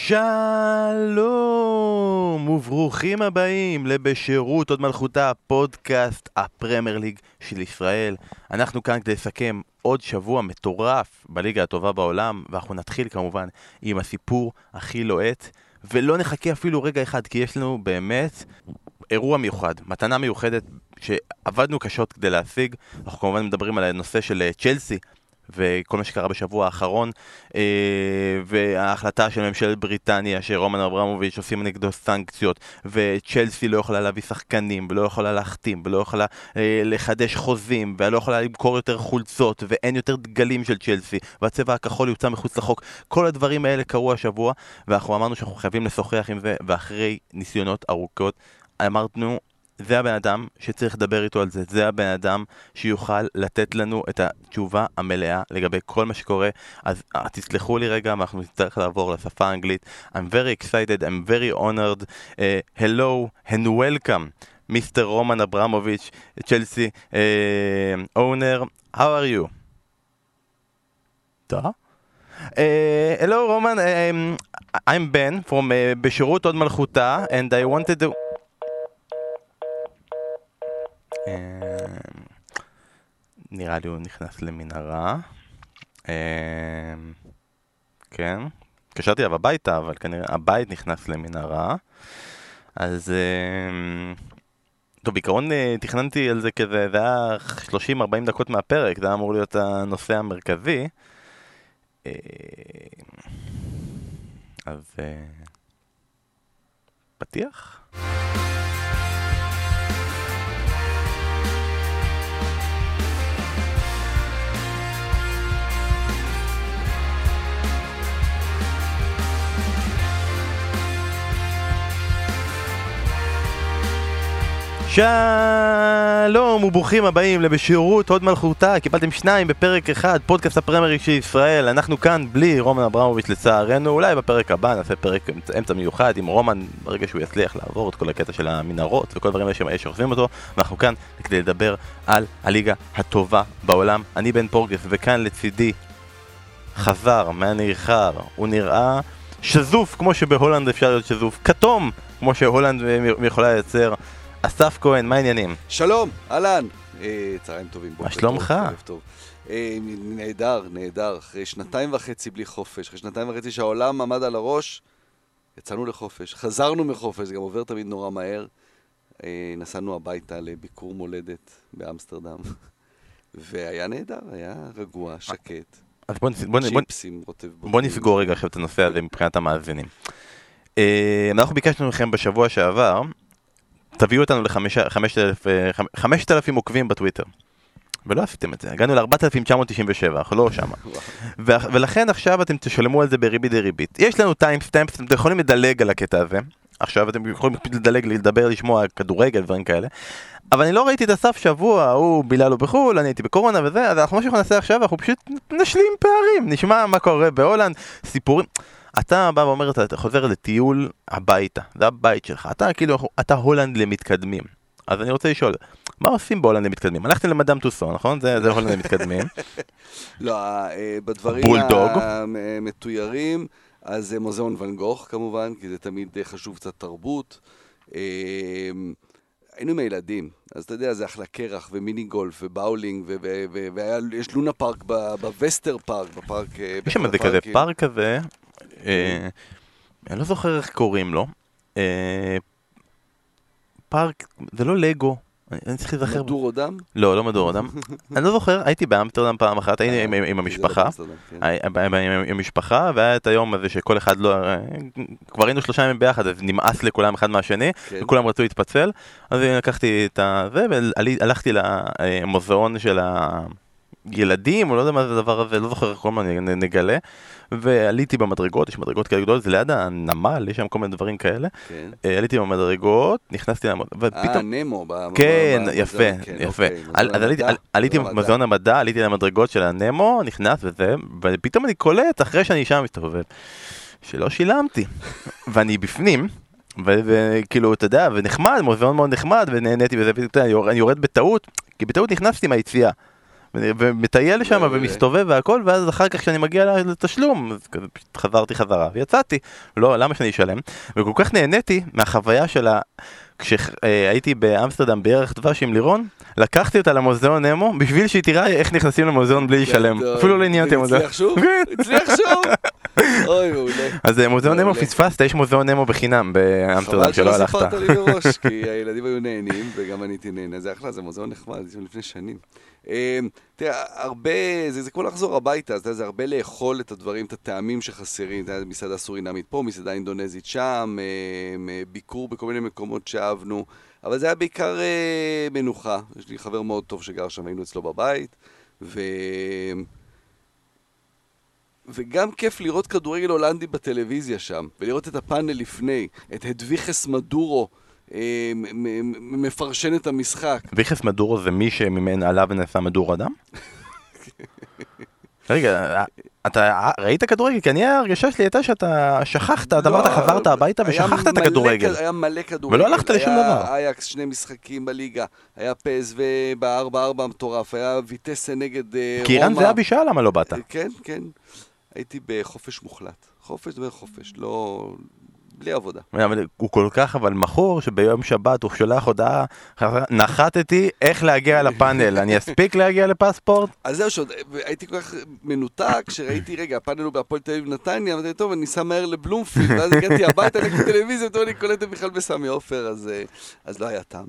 שלום וברוכים הבאים לבשירות עוד מלכותה, פודקאסט הפרמייר ליג של ישראל. אנחנו כאן כדי לסכם עוד שבוע מטורף בליגה הטובה בעולם, ואנחנו נתחיל כמובן עם הסיפור הכי לוהט, ולא נחכה אפילו רגע אחד, כי יש לנו באמת אירוע מיוחד, מתנה מיוחדת שעבדנו קשות כדי להשיג. אנחנו כמובן מדברים על הנושא של אה, צ'לסי. וכל מה שקרה בשבוע האחרון, אה, וההחלטה של ממשלת בריטניה שרומן אברמוביץ' עושים נגדו סנקציות, וצ'לסי לא יכולה להביא שחקנים, ולא יכולה להחתים, ולא יכולה אה, לחדש חוזים, ולא יכולה למכור יותר חולצות, ואין יותר דגלים של צ'לסי, והצבע הכחול יוצא מחוץ לחוק. כל הדברים האלה קרו השבוע, ואנחנו אמרנו שאנחנו חייבים לשוחח עם זה, ואחרי ניסיונות ארוכות אמרנו זה הבן אדם שצריך לדבר איתו על זה, זה הבן אדם שיוכל לתת לנו את התשובה המלאה לגבי כל מה שקורה. אז uh, תסלחו לי רגע, אנחנו נצטרך לעבור לשפה האנגלית. I'm very excited, I'm very honored. Uh, hello and welcome, Mr. Roman Abramovich, Chelsea uh, owner. How are you? טוב. Uh, hello Roman, um, I'm Ben from uh, בשירות עוד מלכותה and I wanted to... נראה לי הוא נכנס למנהרה. כן. התקשרתי אליו הביתה, אבל כנראה הבית נכנס למנהרה. אז... טוב, בעיקרון תכננתי על זה כזה, זה היה 30-40 דקות מהפרק, זה היה אמור להיות הנושא המרכזי. אז... פתיח? שלום וברוכים הבאים לבשירות הוד מלכותה, קיבלתם שניים בפרק אחד, פודקאסט הפרמיירי של ישראל, אנחנו כאן בלי רומן אברמוביץ' לצערנו, אולי בפרק הבא נעשה פרק אמצע מיוחד עם רומן ברגע שהוא יצליח לעבור את כל הקטע של המנהרות וכל הדברים האלה שעוזבים אותו, ואנחנו כאן כדי לדבר על הליגה הטובה בעולם, אני בן פורגס וכאן לצידי חזר מהנרחר, הוא נראה שזוף כמו שבהולנד אפשר להיות שזוף, כתום כמו שהולנד יכולה לייצר אסף כהן, מה העניינים? שלום, אהלן. אה, צהריים טובים. מה שלומך? אה, נהדר, נהדר. אחרי שנתיים וחצי בלי חופש, אחרי שנתיים וחצי שהעולם עמד על הראש, יצאנו לחופש. חזרנו מחופש, זה גם עובר תמיד נורא מהר. אה, נסענו הביתה לביקור מולדת באמסטרדם. והיה נהדר, היה רגוע, שקט. אז בוא, בוא, בוא, בוא נסגור רגע עכשיו את הנושא הזה מבחינת המאזינים. אנחנו ביקשנו מכם בשבוע שעבר תביאו אותנו ל-5,000 אה, עוקבים בטוויטר. ולא עשיתם את זה, הגענו ל-4,997, אנחנו לא שם. ולכן עכשיו אתם תשלמו על זה בריבית דריבית. יש לנו timestamps, אתם יכולים לדלג על הקטע הזה. עכשיו אתם יכולים לדלג, לדבר, לשמוע כדורגל, דברים כאלה. אבל אני לא ראיתי את אסף שבוע, הוא בילה לו בחו"ל, אני הייתי בקורונה וזה, אז אנחנו מה שאנחנו נעשה עכשיו, אנחנו פשוט נשלים פערים, נשמע מה קורה בהולנד, סיפורים. אתה בא ואומר, אתה חוזר לטיול הביתה, זה הבית שלך, אתה כאילו, אתה הולנד למתקדמים. אז אני רוצה לשאול, מה עושים בהולנד למתקדמים? הלכתם למדאם טוסו, נכון? זה, זה הולנד למתקדמים. לא, אה, בדברים המתוירים, אז זה מוזיאון ואן גוך כמובן, כי זה תמיד חשוב קצת תרבות. אה, היינו עם הילדים, אז אתה יודע, זה החלקה קרח ומיני גולף ובאולינג, ויש לונה פארק בווסטרפארק, בפארק... אה, יש שם איזה כזה פארק כזה, אה, אני לא זוכר איך קוראים לו. אה, פארק, זה לא לגו. אני צריך להיזכר. מדורודם? לא, לא מדורודם. אני לא זוכר, הייתי באמסטרדם פעם אחת, הייתי עם לא המשפחה. כן. עם המשפחה, והיה את היום הזה שכל אחד לא... כבר היינו שלושה ימים ביחד, אז נמאס לכולם אחד מהשני, כן. וכולם רצו להתפצל. אז לקחתי את זה, והלכתי למוזיאון של הילדים, או לא יודע מה זה הדבר הזה, לא זוכר איך קוראים לו, נגלה. ועליתי במדרגות, יש מדרגות כאלה גדולות, זה ליד הנמל, יש שם כל מיני דברים כאלה. כן. אה, עליתי במדרגות, נכנסתי למד... ופתאום... אה, נמו. כן, יפה, כן, יפה. אוקיי, אז עליתי במוזיאון המדע, עליתי למדרגות של הנמו, נכנס וזה, ופתאום אני קולט, אחרי שאני שם מסתובב, שלא שילמתי. ואני בפנים. וכאילו, אתה יודע, ונחמד, מוזיאון מאוד נחמד, ונהניתי בזה, ואני יורד בטעות, כי בטעות נכנסתי מהיציאה. ומטייל שם ומסתובב והכל, ואז אחר כך כשאני מגיע לתשלום, חזרתי חזרה ויצאתי. לא, למה שאני אשלם? וכל כך נהניתי מהחוויה של ה... כשהייתי באמסטרדם בערך דבש עם לירון, לקחתי אותה למוזיאון נמו בשביל שהיא תראה איך נכנסים למוזיאון בלי לשלם. אפילו לא עניין אותי המוזיאון. הצליח שוב? הצליח שוב? אוי מעולה. אז אה, מוזיאון נמו פספסת, יש מוזיאון נמו בחינם באמסטרדם שלא הלכת. חבל שלא סיפרת לי מראש, כי הילדים היו נהנים וגם אני הייתי נהנה. זה אחלה, זה מוזיאון נחמד, לפני שנים. אמ, תראה, הרבה, זה, זה כמו לחזור הביתה, זה, זה הרבה לאכול את הדברים, את הטעמים שחסרים, זה מסעדה סורינמית פה, מסעדה אינדונזית שם, אמ, אה, ביקור בכל מיני מקומות שאהבנו, אבל זה היה בעיקר אה, מנוחה. יש לי חבר מאוד טוב שגר שם, היינו אצלו בבית, ו... וגם כיף לראות כדורגל הולנדי בטלוויזיה שם, ולראות את הפאנל לפני, את הדוויכס מדורו. אה, מפרשן את המשחק. ויחס מדורו זה מי שממנו עלה ונעשה מדור אדם? רגע, אתה ראית כדורגל? כי אני הרגשה שלי הייתה שאתה שכחת, אתה אמרת לא, חזרת הביתה ושכחת את הכדורגל. היה מלא כדורגל. ולא הלכת לשום דבר. היה אייקס שני משחקים בליגה, היה פס וב-4-4 המטורף, היה ויטסה נגד רומא. אה, כי אירן זהבי שאל למה לא באת. כן, כן. הייתי בחופש מוחלט. חופש זה חופש, לא... בלי עבודה. הוא כל כך אבל מכור שביום שבת הוא שולח הודעה, נחתתי איך להגיע לפאנל, אני אספיק להגיע לפספורט? אז זהו שעוד הייתי כל כך מנותק, שראיתי, רגע, הפאנל הוא בהפועל תל אביב נתניה, אמרתי, טוב, אני אסע מהר לבלומפילד, ואז הגעתי הביתה, לקחתי טלוויזיה, פתאום אני קולט בכלל בסמי עופר, אה, אז לא היה טעם.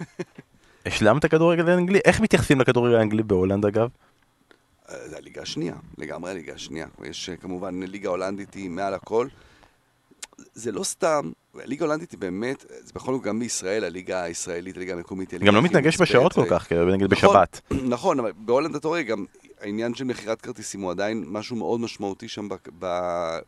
השלמת כדורגל האנגלי? איך מתייחסים לכדורגל האנגלי בהולנד אגב? אה, זה הליגה השנייה, לגמרי הליגה השנייה. יש אה, כמובן ליגה הולנדית היא מעל הכל. זה לא סתם, הליגה ההולנדית היא באמת, זה בכל זאת גם בישראל, הליגה הישראלית, הליגה המקומית היא גם לא מתנגש בשעות כל כך, נגיד בשבת. נכון, אבל בהולנד אתה רואה, גם העניין של מכירת כרטיסים הוא עדיין משהו מאוד משמעותי שם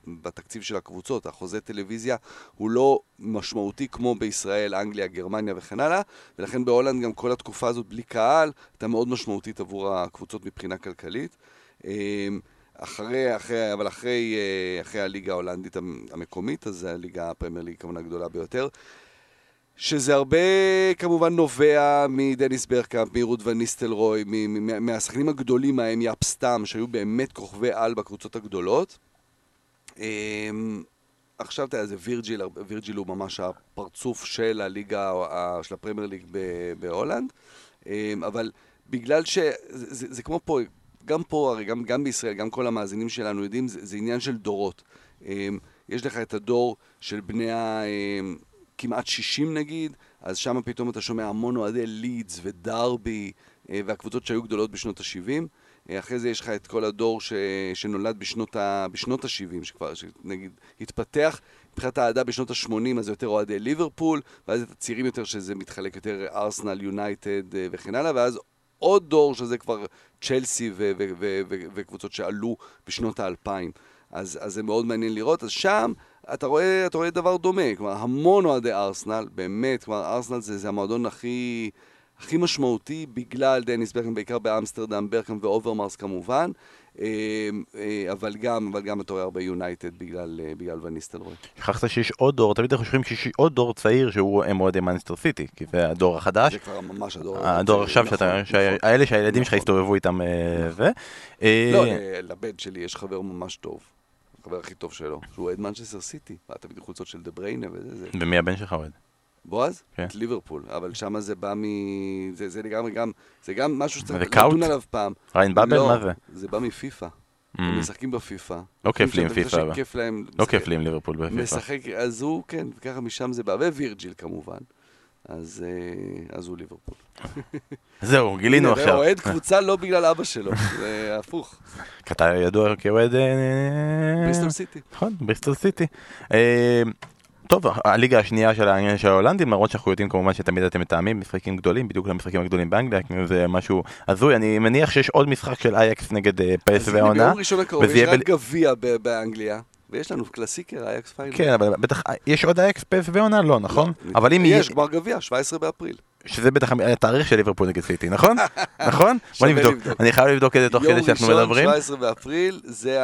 בתקציב של הקבוצות. החוזה טלוויזיה הוא לא משמעותי כמו בישראל, אנגליה, גרמניה וכן הלאה, ולכן בהולנד גם כל התקופה הזאת בלי קהל, הייתה מאוד משמעותית עבור הקבוצות מבחינה כלכלית. אחרי, אחרי, אבל אחרי, אה, אחרי הליגה ההולנדית המקומית, אז הליגה הפרמייר ליג כמובן הגדולה ביותר. שזה הרבה כמובן נובע מדניס ברגקאמפ, מרוד ואן ניסטלרוי, מהשחקנים הגדולים ההם, יאפ סטאם, שהיו באמת כוכבי על בקבוצות הגדולות. אמ, עכשיו אתה יודע, זה וירג'יל, וירג'יל הוא ממש הפרצוף של הליגה, של הפרמייר ליג בהולנד, אמ, אבל בגלל ש... זה, זה, זה כמו פה, גם פה, הרי גם, גם בישראל, גם כל המאזינים שלנו יודעים, זה, זה עניין של דורות. אמ, יש לך את הדור של בני ה... אמ, כמעט 60 נגיד, אז שם פתאום אתה שומע המון אוהדי לידס ודרבי אה, והקבוצות שהיו גדולות בשנות ה-70. אה, אחרי זה יש לך את כל הדור ש... שנולד בשנות ה... בשנות ה-70, שכבר, נגיד, התפתח מבחינת האהדה בשנות ה-80, אז זה יותר אוהדי ליברפול, ואז את הצעירים יותר שזה מתחלק יותר ארסנל, יונייטד אה, וכן הלאה, ואז עוד דור שזה כבר צ'לסי וקבוצות שעלו בשנות האלפיים. אז, אז זה מאוד מעניין לראות. אז שם אתה רואה, אתה רואה דבר דומה, כלומר המון אוהדי ארסנל, באמת, כלומר ארסנל זה, זה המועדון הכי, הכי משמעותי בגלל דניס ברגקאמפ, בעיקר באמסטרדם, ברגקאמפ ואוברמארס כמובן. אמ, אה, אבל גם, אבל גם אתה רואה הרבה יונייטד בגלל, אה, בגלל ואן ניסטלרוי. שכחת שיש עוד דור, תמיד אנחנו חושבים שיש עוד דור צעיר שהוא אוהדי מנצ'סטר סיטי, כי זה הדור החדש. זה כבר ממש הדור הדור עכשיו, שאתה, נכון, נכון, האלה שהילדים שלך הסתובבו איתם אה, ו... לא, לבן שלי יש חבר ממש טוב. החבר הכי טוב שלו, שהוא אוהד מנצ'סטר סיטי, אתה בדיוק חולצות של דה בריינה וזה. ומי הבן שלך אוהד? בועז? כן. את ליברפול, אבל שם זה בא מ... זה, זה לגמרי גם, זה גם משהו שצריך לדון עליו פעם. ריאן באבל? לא, מה זה? זה בא מפיפא. Mm. הם משחקים בפיפא. לא כיף לי עם פיפא. לא כיף לי עם ליברפול בפיפא. משחק, אז הוא, כן, ככה משם זה בא, ווירג'יל כמובן. אז, אה, אז הוא ליברפול. זהו, גילינו עכשיו. הוא אוהד קבוצה לא בגלל אבא שלו, זה הפוך. אתה ידוע כאוהד... אה, בריסטול סיטי. נכון, בריסטול סיטי. אה, טוב, הליגה השנייה של העניין של ההולנדים, למרות שאנחנו יודעים כמובן שתמיד אתם מתאמים משחקים גדולים, בדיוק למשחקים הגדולים באנגליה, זה משהו הזוי, אני מניח שיש עוד משחק של אייאקס נגד פ.ס.וו איינדהובן. ביום ראשון הקרוב יש רק גביע באנגליה. ויש לנו Klassieker, אייאקס פיינורד. כן, אבל בטח, יש עוד אייאקס פ.ס.וו איינדהובן? לא, נכון? לא, אבל אם יש גמר גביע, 17 באפריל. שזה בטח התאריך של ליברפול נגד סיטי, נכון? נכון? בוא נבדוק. אני חייב לבדוק את זה תוך כדי שאנחנו מדברים. יום ראשון, 17 באפריל, זה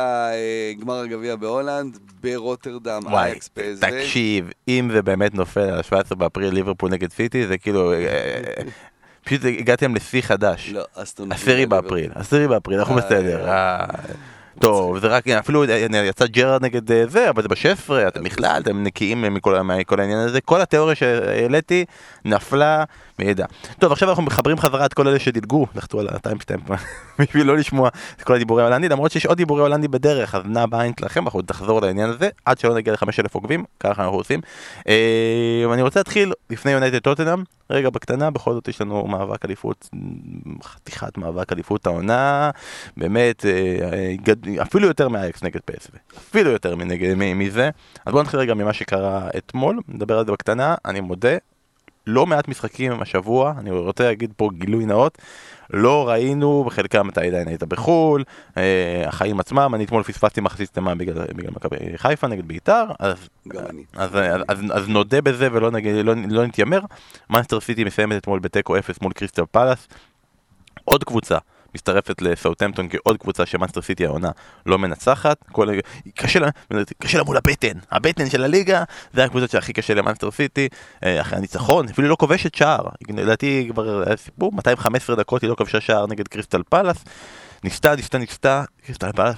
גמר הגביע בהולנד, ברוטרדם, אייאקס PSV. תקשיב, אם זה באמת נופל על 17 באפריל ליברפול נגד סיטי, זה כאילו... אה, פשוט הגעתם לשיא חדש. לא, אסטון עשירי באפריל, עשירי באפריל, אנחנו בסדר. טוב, זה רק, אפילו יצא ג'רארד נגד אה, זה, אבל זה ב-16, אתם בכלל, אתם נקיים מכל העניין הזה. כל התיאוריה שהעליתי נפלה מידע. טוב, עכשיו אנחנו מחברים חזרה את כל אלה שדילגו, לחצו על ה timestamp בשביל לא לשמוע את כל הדיבורי הולנדי, למרות שיש עוד דיבורי הולנדי בדרך, אז נע בעין שלכם, אנחנו נחזור לעניין הזה, עד שלא נגיע ל-5,000 עוקבים, ככה אנחנו עושים. אה, אני רוצה להתחיל לפני יונייטד טוטנאם, רגע בקטנה, בכל זאת יש לנו מאבק אליפות, חתיכת מאבק אליפות העונה, באמת, אה, אפילו יותר מהאקס נגד פסו, אפילו יותר מזה. אז בואו נתחיל רגע ממה שקרה אתמול, נדבר על זה בקטנה, אני מודה, לא מעט משחקים השבוע, אני רוצה להגיד פה גילוי נאות, לא ראינו, בחלקם אתה עדיין היית בחו"ל, אה, החיים עצמם, אני אתמול פספסתי מחצית תמה בגלל, בגלל מכבי חיפה נגד בית"ר, אז, אז, אז, אז, אז נודה בזה ולא נגיד, לא, לא נתיימר, מנצ'סטר סיטי מסיימת אתמול בתיקו 0 מול קריסטל פאלאס, עוד קבוצה מצטרפת לסאוטמפטון כעוד קבוצה שמנצ'סטר סיטי העונה לא מנצחת. כל... קשה, לה, קשה לה מול הבטן, הבטן של הליגה, זה הקבוצות שהכי קשה למנצ'סטר סיטי, אה, אחרי הניצחון, אפילו לא כובשת שער. לדעתי כבר היה סיפור, 215 דקות היא לא כבשה שער נגד קריסטל פאלאס. ניסתה, ניסתה, ניסתה, קריסטל פאלאס,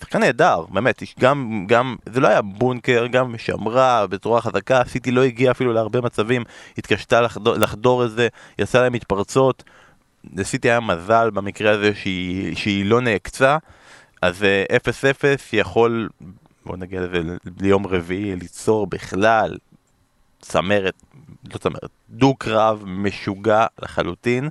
שיחקה נהדר, באמת, גם, גם, זה לא היה בונקר, גם שמרה בצורה חזקה, סיטי לא הגיע אפילו להרבה מצבים, התקשתה לחדור, לחדור את זה, יצא להם מתפרצות, לסיטי היה מזל במקרה הזה שהיא, שהיא לא נעקצה, אז 0-0 אה, יכול, בוא נגיע לזה ליום רביעי, ליצור בכלל צמרת, לא צמרת, דו-קרב משוגע לחלוטין.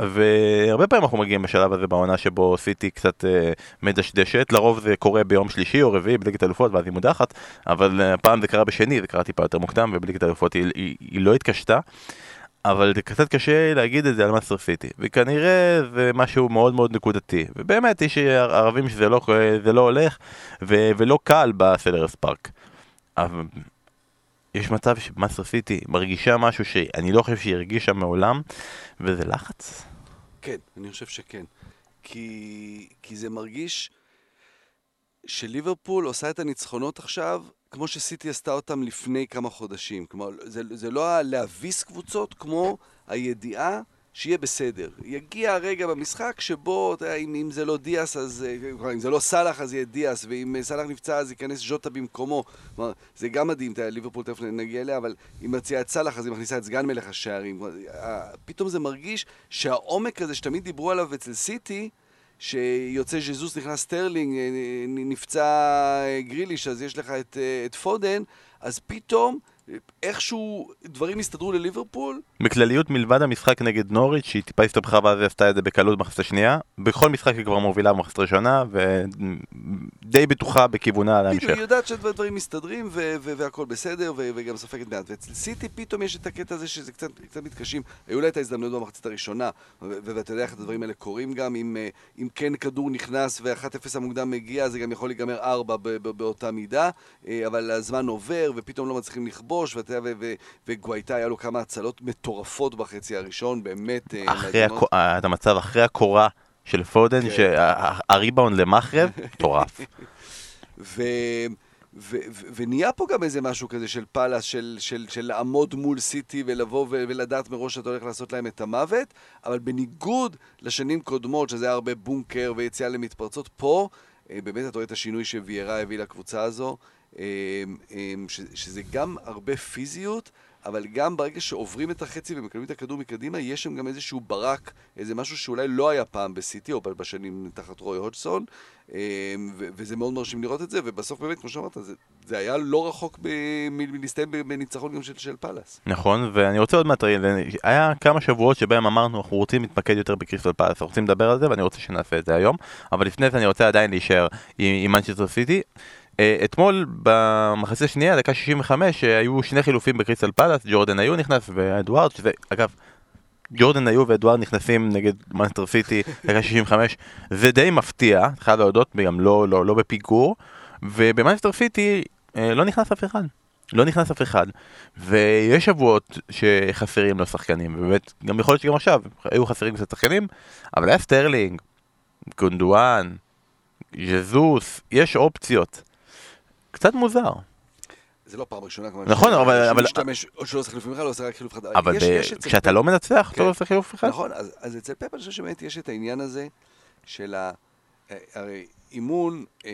והרבה פעמים אנחנו מגיעים בשלב הזה בעונה שבו סיטי קצת אה, מדשדשת, לרוב זה קורה ביום שלישי או רביעי בליגת אלופות ואז היא מודחת, אבל אה, הפעם זה קרה בשני, זה קרה טיפה יותר מוקדם ובליגת אלופות היא, היא, היא לא התקשתה. אבל זה קצת קשה להגיד את זה על מנצ'סטר סיטי, וכנראה זה משהו מאוד מאוד נקודתי, ובאמת יש ערבים שזה לא, לא הולך, ו, ולא קל בסלהרסט פארק. אבל יש מצב שמנצ'סטר סיטי מרגישה משהו שאני לא חושב שהיא הרגישה מעולם, וזה לחץ. כן, אני חושב שכן. כי, כי זה מרגיש שליברפול עושה את הניצחונות עכשיו כמו שסיטי עשתה אותם לפני כמה חודשים. כלומר, זה, זה לא להביס קבוצות כמו הידיעה שיהיה בסדר. יגיע הרגע במשחק שבו, אתה יודע, אם, אם זה לא דיאס, אז... אה, אם זה לא סאלח, אז יהיה דיאס, ואם סאלח נפצע, אז ייכנס ז'וטה במקומו. כלומר, זה גם מדהים, אתה יודע, ליברפול תכף נגיע אליה, אבל אם מוציאה את סאלח, אז היא מכניסה את סגן מלך השערים. פתאום זה מרגיש שהעומק הזה שתמיד דיברו עליו אצל סיטי, שיוצא ז'זוס, נכנס סטרלינג, אה, נפצע אה, גריליש, אז יש לך את, אה, את פודן, אז פתאום איכשהו דברים הסתדרו לליברפול. בכלליות מלבד המשחק נגד נוריץ' שהיא טיפה הסתבכה ואז היא עשתה את זה בקלות במחצת השנייה בכל משחק היא כבר מובילה במחצת ראשונה ודי בטוחה בכיוונה על ההמשך. היא יודעת שדברים מסתדרים והכל בסדר וגם סופגת מעט ואצל סיטי פתאום יש את הקטע הזה שזה קצת, קצת מתקשים היו לה את ההזדמנות במחצת הראשונה ואתה יודע איך הדברים האלה קורים גם אם, אה, אם כן כדור נכנס ו-1-0 המוקדם מגיע זה גם יכול להיגמר 4 באותה מידה אה, אבל הזמן עובר ופתאום לא מצליחים לכבוש בוש, וגואייטה היה לו כמה הצלות מטורפות בחצי הראשון, באמת אה, מדהימות. את המצב אחרי הקורה של פודן, כן. שהריבאונד למחרב, מטורף. ונהיה פה גם איזה משהו כזה של פאלאס, של, של, של לעמוד מול סיטי ולבוא ולדעת מראש שאתה הולך לעשות להם את המוות, אבל בניגוד לשנים קודמות, שזה היה הרבה בונקר ויציאה למתפרצות, פה אה, באמת אתה רואה את השינוי שוויירה הביא לקבוצה הזו. אמ, אמ, שזה גם הרבה פיזיות, אבל גם ברגע שעוברים את החצי ומקבלים את הכדור מקדימה, יש שם גם איזשהו ברק, איזה משהו שאולי לא היה פעם בסיטי, או בשנים תחת רוי הודסון, אמ, וזה מאוד מרשים לראות את זה, ובסוף באמת, כמו שאמרת, זה, זה היה לא רחוק מלהסתיים בניצחון גם של, של פאלאס. נכון, ואני רוצה עוד מעט, היה כמה שבועות שבהם אמרנו, אנחנו רוצים להתמקד יותר בקריסטל פאלאס, אנחנו רוצים לדבר על זה, ואני רוצה שנעשה את זה היום, אבל לפני זה אני רוצה עדיין להישאר עם מנצ'סטר סיטי. אה, אתמול במחצית השנייה, דקה 65, אה, היו שני חילופים בקריסטל פאלאס, ג'ורדן אייו נכנס ואדוארד, שזה, אגב, ג'ורדן אייו ואדוארד נכנסים נגד מנצ'סטר סיטי, דקה 65, זה די מפתיע, חייב להודות, גם לא, לא, לא בפיגור, ובמנצ'סטר סיטי אה, לא נכנס אף אחד. לא נכנס אף אחד, ויש שבועות שחסרים לו שחקנים, ובאמת, גם יכול להיות שגם עכשיו היו חסרים קצת שחקנים, אבל היה סטרלינג, גונדואן, ז'זוס, יש אופציות. קצת מוזר. זה לא פעם ראשונה, כמובן. נכון, אבל... שהוא משתמש, או שלא עושה חילופים בכלל, לא עושה רק חילוף אחד. אבל כשאתה לא מנצח, אתה לא עושה חילוף אחד. נכון, אז אצל פפ אני חושב שבאמת יש את העניין הזה של ה... הרי אימון אה,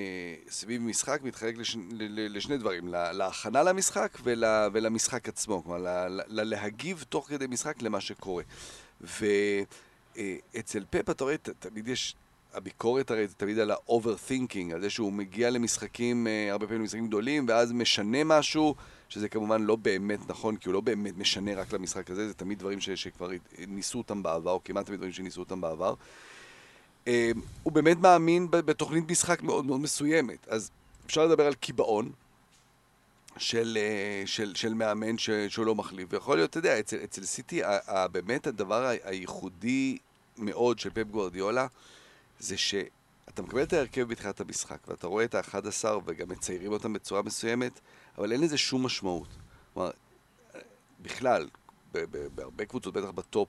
סביב משחק מתחלק לש, לשני דברים, להכנה למשחק ול, ולמשחק עצמו, כלומר ל, ל, להגיב תוך כדי משחק למה שקורה. ואצל אה, פפ אתה רואה, תמיד יש, הביקורת הרי זה תמיד על ה-overthinking, על זה שהוא מגיע למשחקים, אה, הרבה פעמים למשחקים גדולים, ואז משנה משהו, שזה כמובן לא באמת נכון, כי הוא לא באמת משנה רק למשחק הזה, זה תמיד דברים ש, שכבר ניסו אותם בעבר, או כמעט תמיד דברים שניסו אותם בעבר. אמ, הוא באמת מאמין בתוכנית משחק מאוד מאוד מסוימת. אז אפשר לדבר על קיבעון של, אה, של, של מאמן ש, שהוא לא מחליף. ויכול להיות, אתה יודע, אצל, אצל סיטי, באמת הדבר הייחודי מאוד של פפ גוורדיולה, זה שאתה מקבל את ההרכב בתחילת המשחק, ואתה רואה את ה-11 וגם מציירים אותם בצורה מסוימת, אבל אין לזה שום משמעות. כלומר, בכלל, בהרבה קבוצות, בטח בטופ,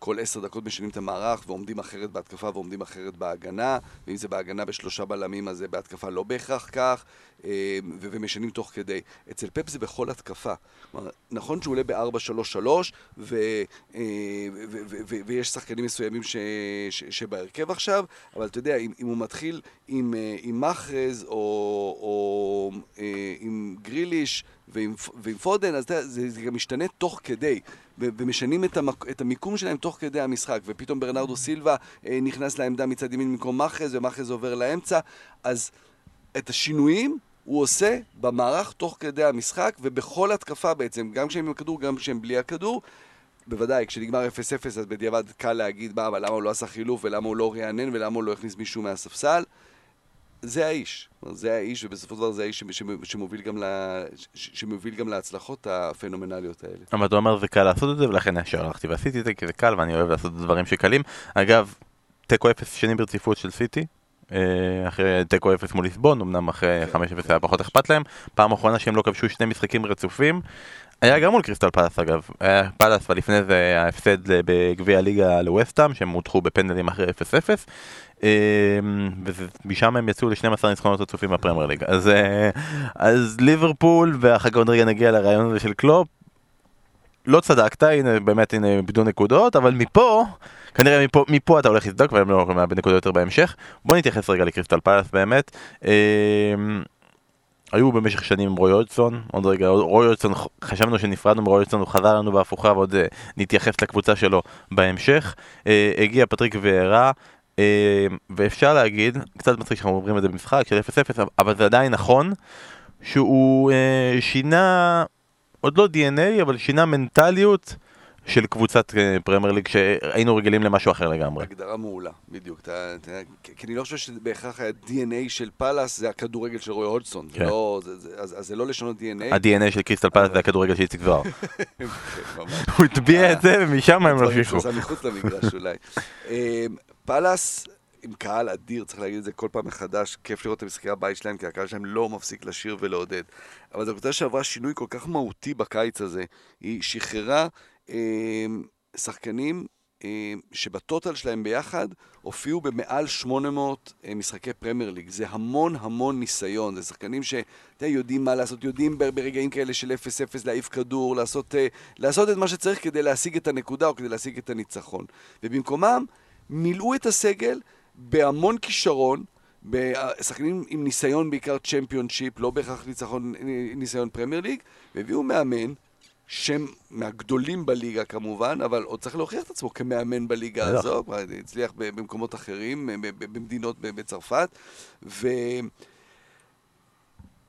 כל עשר דקות משנים את המערך ועומדים אחרת בהתקפה ועומדים אחרת בהגנה, ואם זה בהגנה בשלושה בלמים אז זה בהתקפה לא בהכרח כך, אה, ומשנים תוך כדי. אצל פפ זה בכל התקפה. נכון שהוא עולה ב-4-3-3 אה, ויש שחקנים מסוימים ש, ש, שבהרכב עכשיו, אבל אתה יודע, אם, אם הוא מתחיל עם, אה, עם מחרז או, או עם גריליש ועם, ועם פודן, אז זה, זה גם משתנה תוך כדי, ומשנים את, המק, את המיקום שלהם תוך כדי המשחק, ופתאום ברנרדו סילבה נכנס לעמדה מצד ימין במקום מחרז, ומחרז עובר לאמצע, אז את השינויים הוא עושה במערך תוך כדי המשחק, ובכל התקפה בעצם, גם כשהם עם הכדור, גם כשהם בלי הכדור. בוודאי, כשנגמר 0-0 אז בדיעבד קל להגיד מה, אבל למה הוא לא עשה חילוף, ולמה הוא לא רענן, ולמה הוא לא הכניס מישהו מהספסל. זה האיש. זה האיש, ובסופו של דבר זה האיש שמוביל גם, לה, שמוביל גם להצלחות הפנומנליות האלה. אבל אתה אומר זה קל לעשות את זה, ולכן ישר הלכתי ועשיתי את זה, כי זה קל, ואני אוהב לעשות דברים שקלים. אגב, תיקו 0 שנים ברציפות של סיטי, אה, אחרי תיקו 0 מול ליסבון, אמנם אחרי 5-0 כן. היה פחות אכפת להם. פעם אחרונה שהם לא כבשו שני משחקים רצופים. היה גם מול קריסטל פלאס אגב, היה פלאס ולפני זה ההפסד בגביע הליגה לווסטאם, שהם הודחו בפנדלים אחרי 0-0. אה, ומשם הם יצאו ל-12 ניצחונות רצופים בפרמייר ליג. אז, אה, אז ליברפול, ואחר כך עוד רגע נגיע לרעיון הזה של קלופ. לא צדקת, הנה באמת הנה איבדו נקודות, אבל מפה כנראה מפה, מפה אתה הולך לבדוק והם לא יכולים לאבד נקודות יותר בהמשך. בוא נתייחס רגע לקריסטל פאלאס באמת. אה, היו במשך שנים עם רוי הודג'סון, עוד רגע רוי הודג'סון, חשבנו שנפרדנו מרוי הודג'סון, הוא חזר לנו בהפוכה ועוד אה, נתייחס לקבוצה שלו בהמשך. אה, הגיע פטריק ויירה, אה, ואפשר להגיד, קצת מצחיק שאנחנו אומרים את זה במשחק של 0-0, אבל זה עדיין נכון, שהוא אה, שינה, עוד לא DNA, אבל שינה מנטליות. של קבוצת אה, פרמייר ליג שהיינו רגילים למשהו אחר לגמרי. הגדרה מעולה, בדיוק. אתה, אתה, כי אני לא חושב שבהכרח ה-DNA של פאלאס זה הכדורגל של רוי הודג'סון. כן. לא, זה, זה, אז, אז זה לא לשנות DNA. ה-DNA של קריסטל פאלאס זה הכדורגל של איציק זוהר. כן, הוא הטביע את זה ומשם הם המשיכו. זה מחוץ למגרש אולי. אה, פאלאס... עם קהל אדיר, צריך להגיד את זה כל פעם מחדש, כיף לראות את המשחקי הבית שלהם, כי הקהל שלהם לא מפסיק לשיר ולעודד. אבל זו קבוצה שעברה שינוי כל כך מהותי בקיץ הזה. היא שחררה אמ, שחקנים אמ, שב total שלהם ביחד הופיעו במעל 800 אה, משחקי פרמייר ליג. זה המון המון ניסיון, זה שחקנים שיודעים מה לעשות, יודעים ברגעים כאלה של 0-0 להעיף כדור, לעשות, אה, לעשות את מה שצריך כדי להשיג את הנקודה או כדי להשיג את הניצחון. ובמקומם מילאו את הסגל בהמון כישרון, שחקנים עם ניסיון בעיקר צ'מפיונשיפ, לא בהכרח ניצחון, ניסיון פרמייר ליג, והביאו מאמן שם מהגדולים בליגה כמובן, אבל עוד צריך להוכיח את עצמו כמאמן בליגה הזו, כבר הצליח במקומות אחרים, במדינות בצרפת, ו...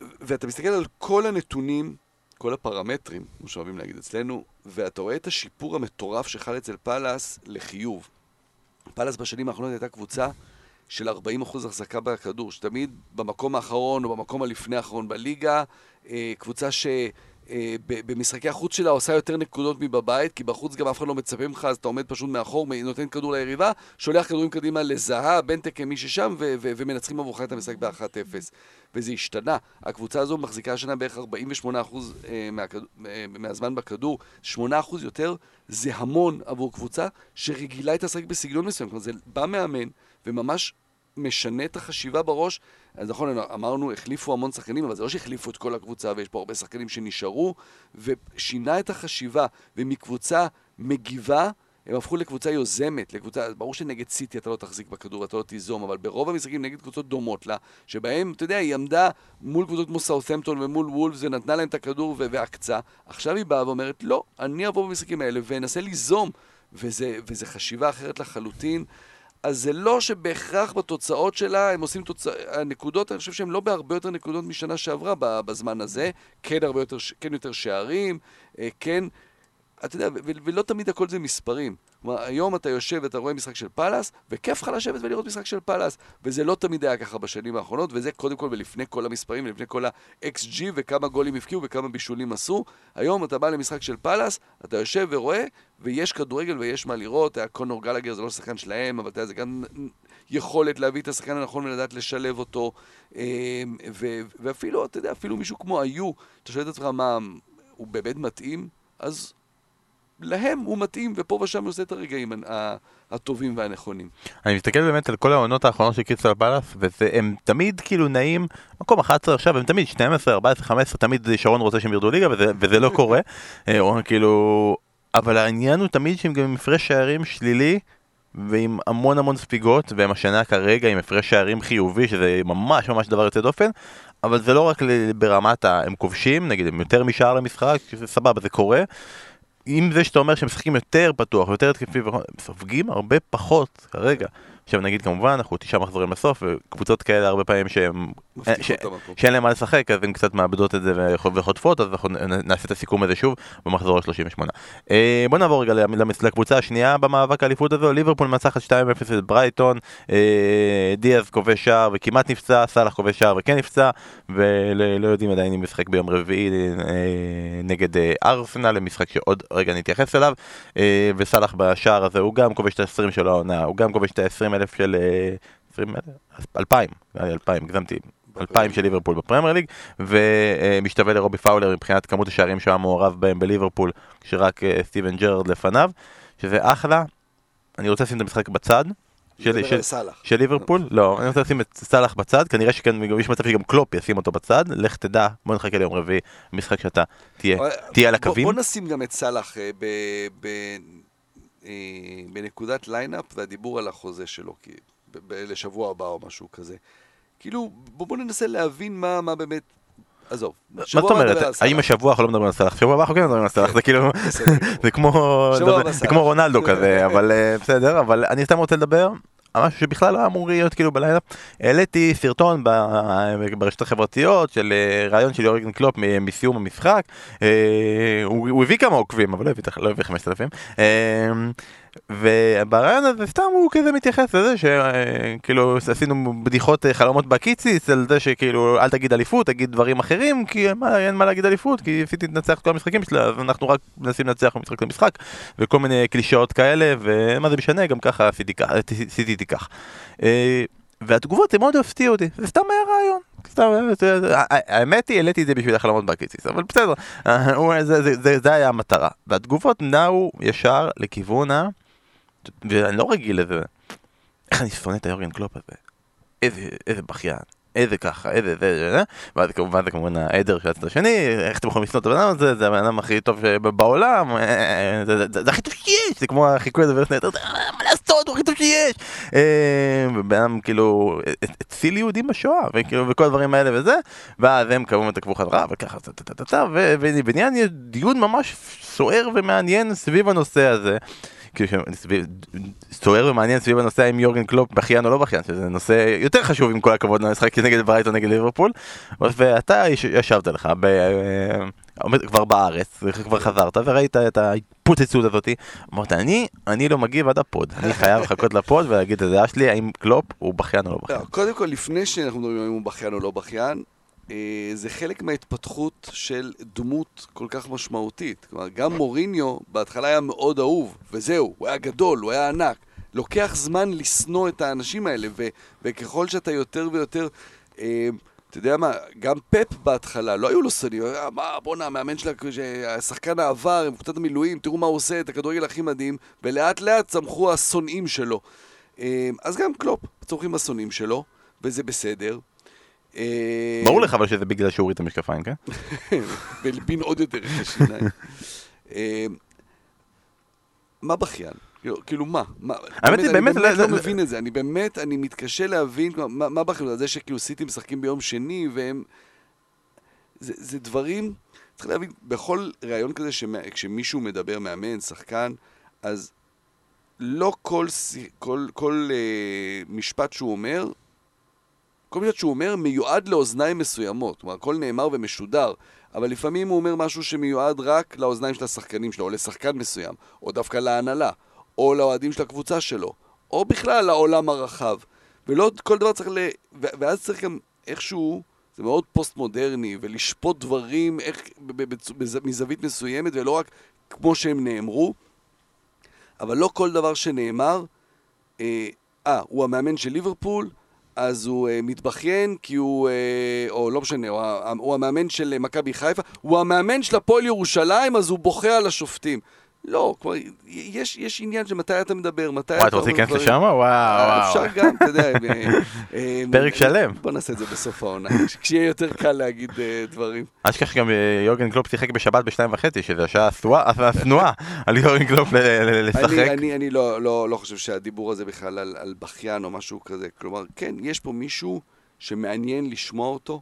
ואתה מסתכל על כל הנתונים, כל הפרמטרים, כמו שאוהבים להגיד אצלנו, ואתה רואה את השיפור המטורף שחל אצל פאלאס לחיוב. פאלאס בשנים האחרונות הייתה קבוצה של 40% החזקה בכדור, שתמיד במקום האחרון או במקום הלפני האחרון בליגה, אה, קבוצה ש... אה, במשחקי החוץ שלה עושה יותר נקודות מבבית, כי בחוץ גם אף אחד לא מצפה ממך, אז אתה עומד פשוט מאחור, נותן כדור ליריבה, שולח כדורים קדימה לזהה, בנטק מי ששם, ומנצחים עבורך את המשחק ב-1-0. וזה השתנה. הקבוצה הזו מחזיקה השנה בערך 48% אה, מהכדור, אה, מהזמן בכדור, 8% יותר, זה המון עבור קבוצה שרגילה את השחק בסגנון מסוים. כלומר, זה בא מאמן וממש משנה את החשיבה בראש. אז נכון, אמרנו, החליפו המון שחקנים, אבל זה לא שהחליפו את כל הקבוצה, ויש פה הרבה שחקנים שנשארו, ושינה את החשיבה, ומקבוצה מגיבה, הם הפכו לקבוצה יוזמת, לקבוצה, ברור שנגד סיטי אתה לא תחזיק בכדור, אתה לא תיזום, אבל ברוב המשחקים נגד קבוצות דומות לה, שבהם, אתה יודע, היא עמדה מול קבוצות כמו סאות'מפטון ומול וולף, ונתנה להם את הכדור ועקצה. עכשיו היא באה ואומרת, לא, אני אבוא במשחקים האלה ואנסה ליזום, וזה, וזה חשיבה אחרת לחלוטין. אז זה לא שבהכרח בתוצאות שלה הם עושים תוצא... הנקודות, אני חושב שהן לא בהרבה יותר נקודות משנה שעברה בזמן הזה. כן הרבה יותר, כן יותר שערים, אה, כן אתה יודע, ולא תמיד הכל זה מספרים. כלומר, היום אתה יושב ואתה רואה משחק של פאלאס, וכיף לך לשבת ולראות משחק של פאלאס. וזה לא תמיד היה ככה בשנים האחרונות, וזה קודם כל ולפני כל המספרים, ולפני כל ה-XG, וכמה גולים הפקיעו וכמה בישולים עשו. היום אתה בא למשחק של פאלאס, אתה יושב ורואה, ויש כדורגל ויש מה לראות. קונור גלגר זה לא שחקן שלהם, אבל אתה יודע, זה גם יכולת להביא את השחקן הנכון ולדעת לשלב אותו. אמ, ואפילו, אתה יודע, אפילו מישהו כמו היו, אתה שואל את עצמך מה, הוא באמת מתאים? אז להם הוא מתאים, ופה ושם עושה את הרגעים הטובים והנכונים. אני מסתכל באמת על כל העונות האחרונות של קיצר פלאס, והם תמיד כאילו נעים, מקום 11 עכשיו, הם תמיד 12, 14, 15, תמיד שרון רוצה שהם ירדו ליגה, וזה, וזה לא קורה. אה, או כאילו... אבל העניין הוא תמיד שהם גם עם הפרש שערים שלילי, ועם המון המון ספיגות, והם השנה כרגע עם הפרש שערים חיובי, שזה ממש ממש דבר יוצא דופן, אבל זה לא רק ברמת ה... הם כובשים, נגיד הם יותר משער למשחק, סבבה, זה קורה. עם זה שאתה אומר שהם משחקים יותר פתוח, יותר התקפי, סופגים הרבה פחות כרגע. עכשיו נגיד כמובן, אנחנו תשעה מחזורים לסוף, וקבוצות כאלה הרבה פעמים שהם... ש... שאין להם מה לשחק, אז הן קצת מאבדות את זה וחוטפות, אז אנחנו נעשה את הסיכום הזה שוב במחזור ה-38. אה, בוא נעבור רגע לקבוצה השנייה במאבק האליפות הזו, ליברפול מנצחת 2-0 את ברייטון, אה, דיאז כובש שער וכמעט נפצע, סאלח כובש שער וכן נפצע, ולא יודעים עדיין אם משחק ביום רביעי אה, נגד ארסנל, למשחק שעוד רגע נתייחס אליו, וסאלח בשער הזה הוא גם כובש את ה-20 שלו העונה, הוא גם כובש את ה-20 אלף של... 20 אלף? 2,000, נראה לי 2,000, הגזמתי. 2,000 של ליברפול בפרמייר ליג, ומשתווה לרובי פאולר מבחינת כמות השערים שהיה מעורב בהם בליברפול, כשרק אה, סטיבן ג'רד לפניו, שזה אחלה. אני רוצה לשים את המשחק בצד. של, של, של ליברפול? לא, אני רוצה לשים את סאלח בצד, כנראה שכן, יש מצב שגם קלופ ישים אותו בצד, לך תדע, בוא נחכה ליום רביעי, משחק שאתה תהיה, על הקווים. בוא, בוא נשים גם את סלאח אה, אה, בנקודת lineup והדיבור על החוזה שלו, כי לשבוע הבא או משהו כזה. כאילו, בואו בוא ננסה להבין מה, מה באמת... עזוב. מה זאת אומרת? האם השבוע אנחנו לא מדברים על סלאח? שבוע הבא אנחנו כן מדברים על סלאח, זה כאילו, זה כמו רונלדו כזה, אבל אה, בסדר, אבל אני סתם רוצה לדבר משהו שבכלל לא אמור להיות כאילו בלילה. העליתי סרטון ברשתות החברתיות של אה, רעיון של יורגן קלופ מסיום המשחק. אה, הוא הביא כמה עוקבים, אבל לא הביא 5,000. וברעיון הזה סתם הוא כזה מתייחס לזה שכאילו עשינו בדיחות אה, חלומות בקיציס על זה שכאילו אל תגיד אליפות, תגיד דברים אחרים כי מה, אין מה להגיד אליפות כי סיטי תנצח את כל המשחקים שלה אז אנחנו רק מנסים לנצח ממשחק למשחק וכל מיני קלישאות כאלה ומה זה משנה גם ככה סיטי תיקח. אה, והתגובות הם מאוד הפתיעו אותי, זה סתם היה רעיון. האמת היא, העליתי את זה בשביל החלומות בקיציס, אבל בסדר, זה היה המטרה. והתגובות נעו ישר לכיוון ה... ואני לא רגיל לזה. איך אני שונא את היורגן קלופ הזה. איזה, איזה בכיין. איזה ככה, איזה זה, זה, ואז כמובן זה כמובן העדר של הצד השני, איך אתם יכולים לשנוא את הבן אדם הזה, זה הבן אדם הכי טוב בעולם, זה הכי טוב שיש, זה כמו החיקוי הזה נהדר, מה לעשות, הוא הכי טוב שיש. ובן אדם כאילו הציל יהודים בשואה, וכל הדברים האלה וזה, ואז הם כמובן תקבו חזרה, וככה, ונהיה דיון ממש סוער ומעניין סביב הנושא הזה. כאילו סוער ומעניין סביב הנושא האם יורגן קלופ בכיין או לא בכיין, שזה נושא יותר חשוב עם כל הכבוד למשחק נגד ברייטון נגד ליברפול, ואתה ישבת לך ב... עומד כבר בארץ, כבר חזרת וראית את ההתפוצצות הזאתי, אמרת אני, אני לא מגיב עד הפוד, אני חייב לחכות לפוד ולהגיד את הדעה שלי האם קלופ הוא בכיין או לא בכיין. קודם כל לפני שאנחנו מדברים אם הוא בכיין או לא בכיין, אה, זה חלק מההתפתחות של דמות כל כך משמעותית. כלומר, גם מוריניו בהתחלה היה מאוד אהוב, וזהו, הוא היה גדול, הוא היה ענק. לוקח זמן לשנוא את האנשים האלה, ו- וככל שאתה יותר ויותר... אה, אתה יודע מה, גם פפ בהתחלה, לא היו לו היה, מה, בואנה, המאמן שלה, השחקן העבר עם קבוצת המילואים, תראו מה הוא עושה, את הכדורגל הכי מדהים, ולאט לאט צמחו השונאים שלו. אז גם קלופ, צורכים אסונים שלו, וזה בסדר. ברור לך אבל שזה בגלל שהוא הוריד את המשקפיים, כן? והלבין עוד יותר את השיניים. מה בכיין? כאילו, כאילו מה? האמת היא באמת... אני באמת לא מבין את זה, אני באמת, אני מתקשה להבין מה בכלל, זה שכאילו סיטי משחקים ביום שני והם... זה דברים, צריך להבין, בכל ראיון כזה, כשמישהו מדבר, מאמן, שחקן, אז לא כל, כל, כל uh, משפט שהוא אומר, כל משפט שהוא אומר מיועד לאוזניים מסוימות. כלומר, הכל נאמר ומשודר, אבל לפעמים הוא אומר משהו שמיועד רק לאוזניים של השחקנים שלו, או לשחקן מסוים, או דווקא להנהלה, או לאוהדים של הקבוצה שלו, או בכלל לעולם הרחב. ולא כל דבר צריך ל... ואז צריך גם איכשהו, זה מאוד פוסט-מודרני, ולשפוט דברים איך... מזווית מסוימת, ולא רק כמו שהם נאמרו. אבל לא כל דבר שנאמר, אה, אה הוא המאמן של ליברפול, אז הוא אה, מתבכיין כי הוא, אה, או לא משנה, הוא, הוא המאמן של מכבי חיפה, הוא המאמן של הפועל ירושלים, אז הוא בוכה על השופטים. לא, כלומר, יש, יש עניין של מתי אתה מדבר, מתי אתה... וואי, אתה רוצה להיכנס לשם? וואו, וואו. אפשר גם, אתה יודע. פרק שלם. בוא נעשה את זה בסוף העונה, כשיהיה יותר קל להגיד דברים. אל תשכח שגם יורגן קלופ שיחק בשבת בשתיים וחצי, שזה השעה השנואה על יורגן קלופ לשחק. אני לא, לא, לא חושב שהדיבור הזה בכלל על, על בכיין או משהו כזה. כלומר, כן, יש פה מישהו שמעניין לשמוע אותו,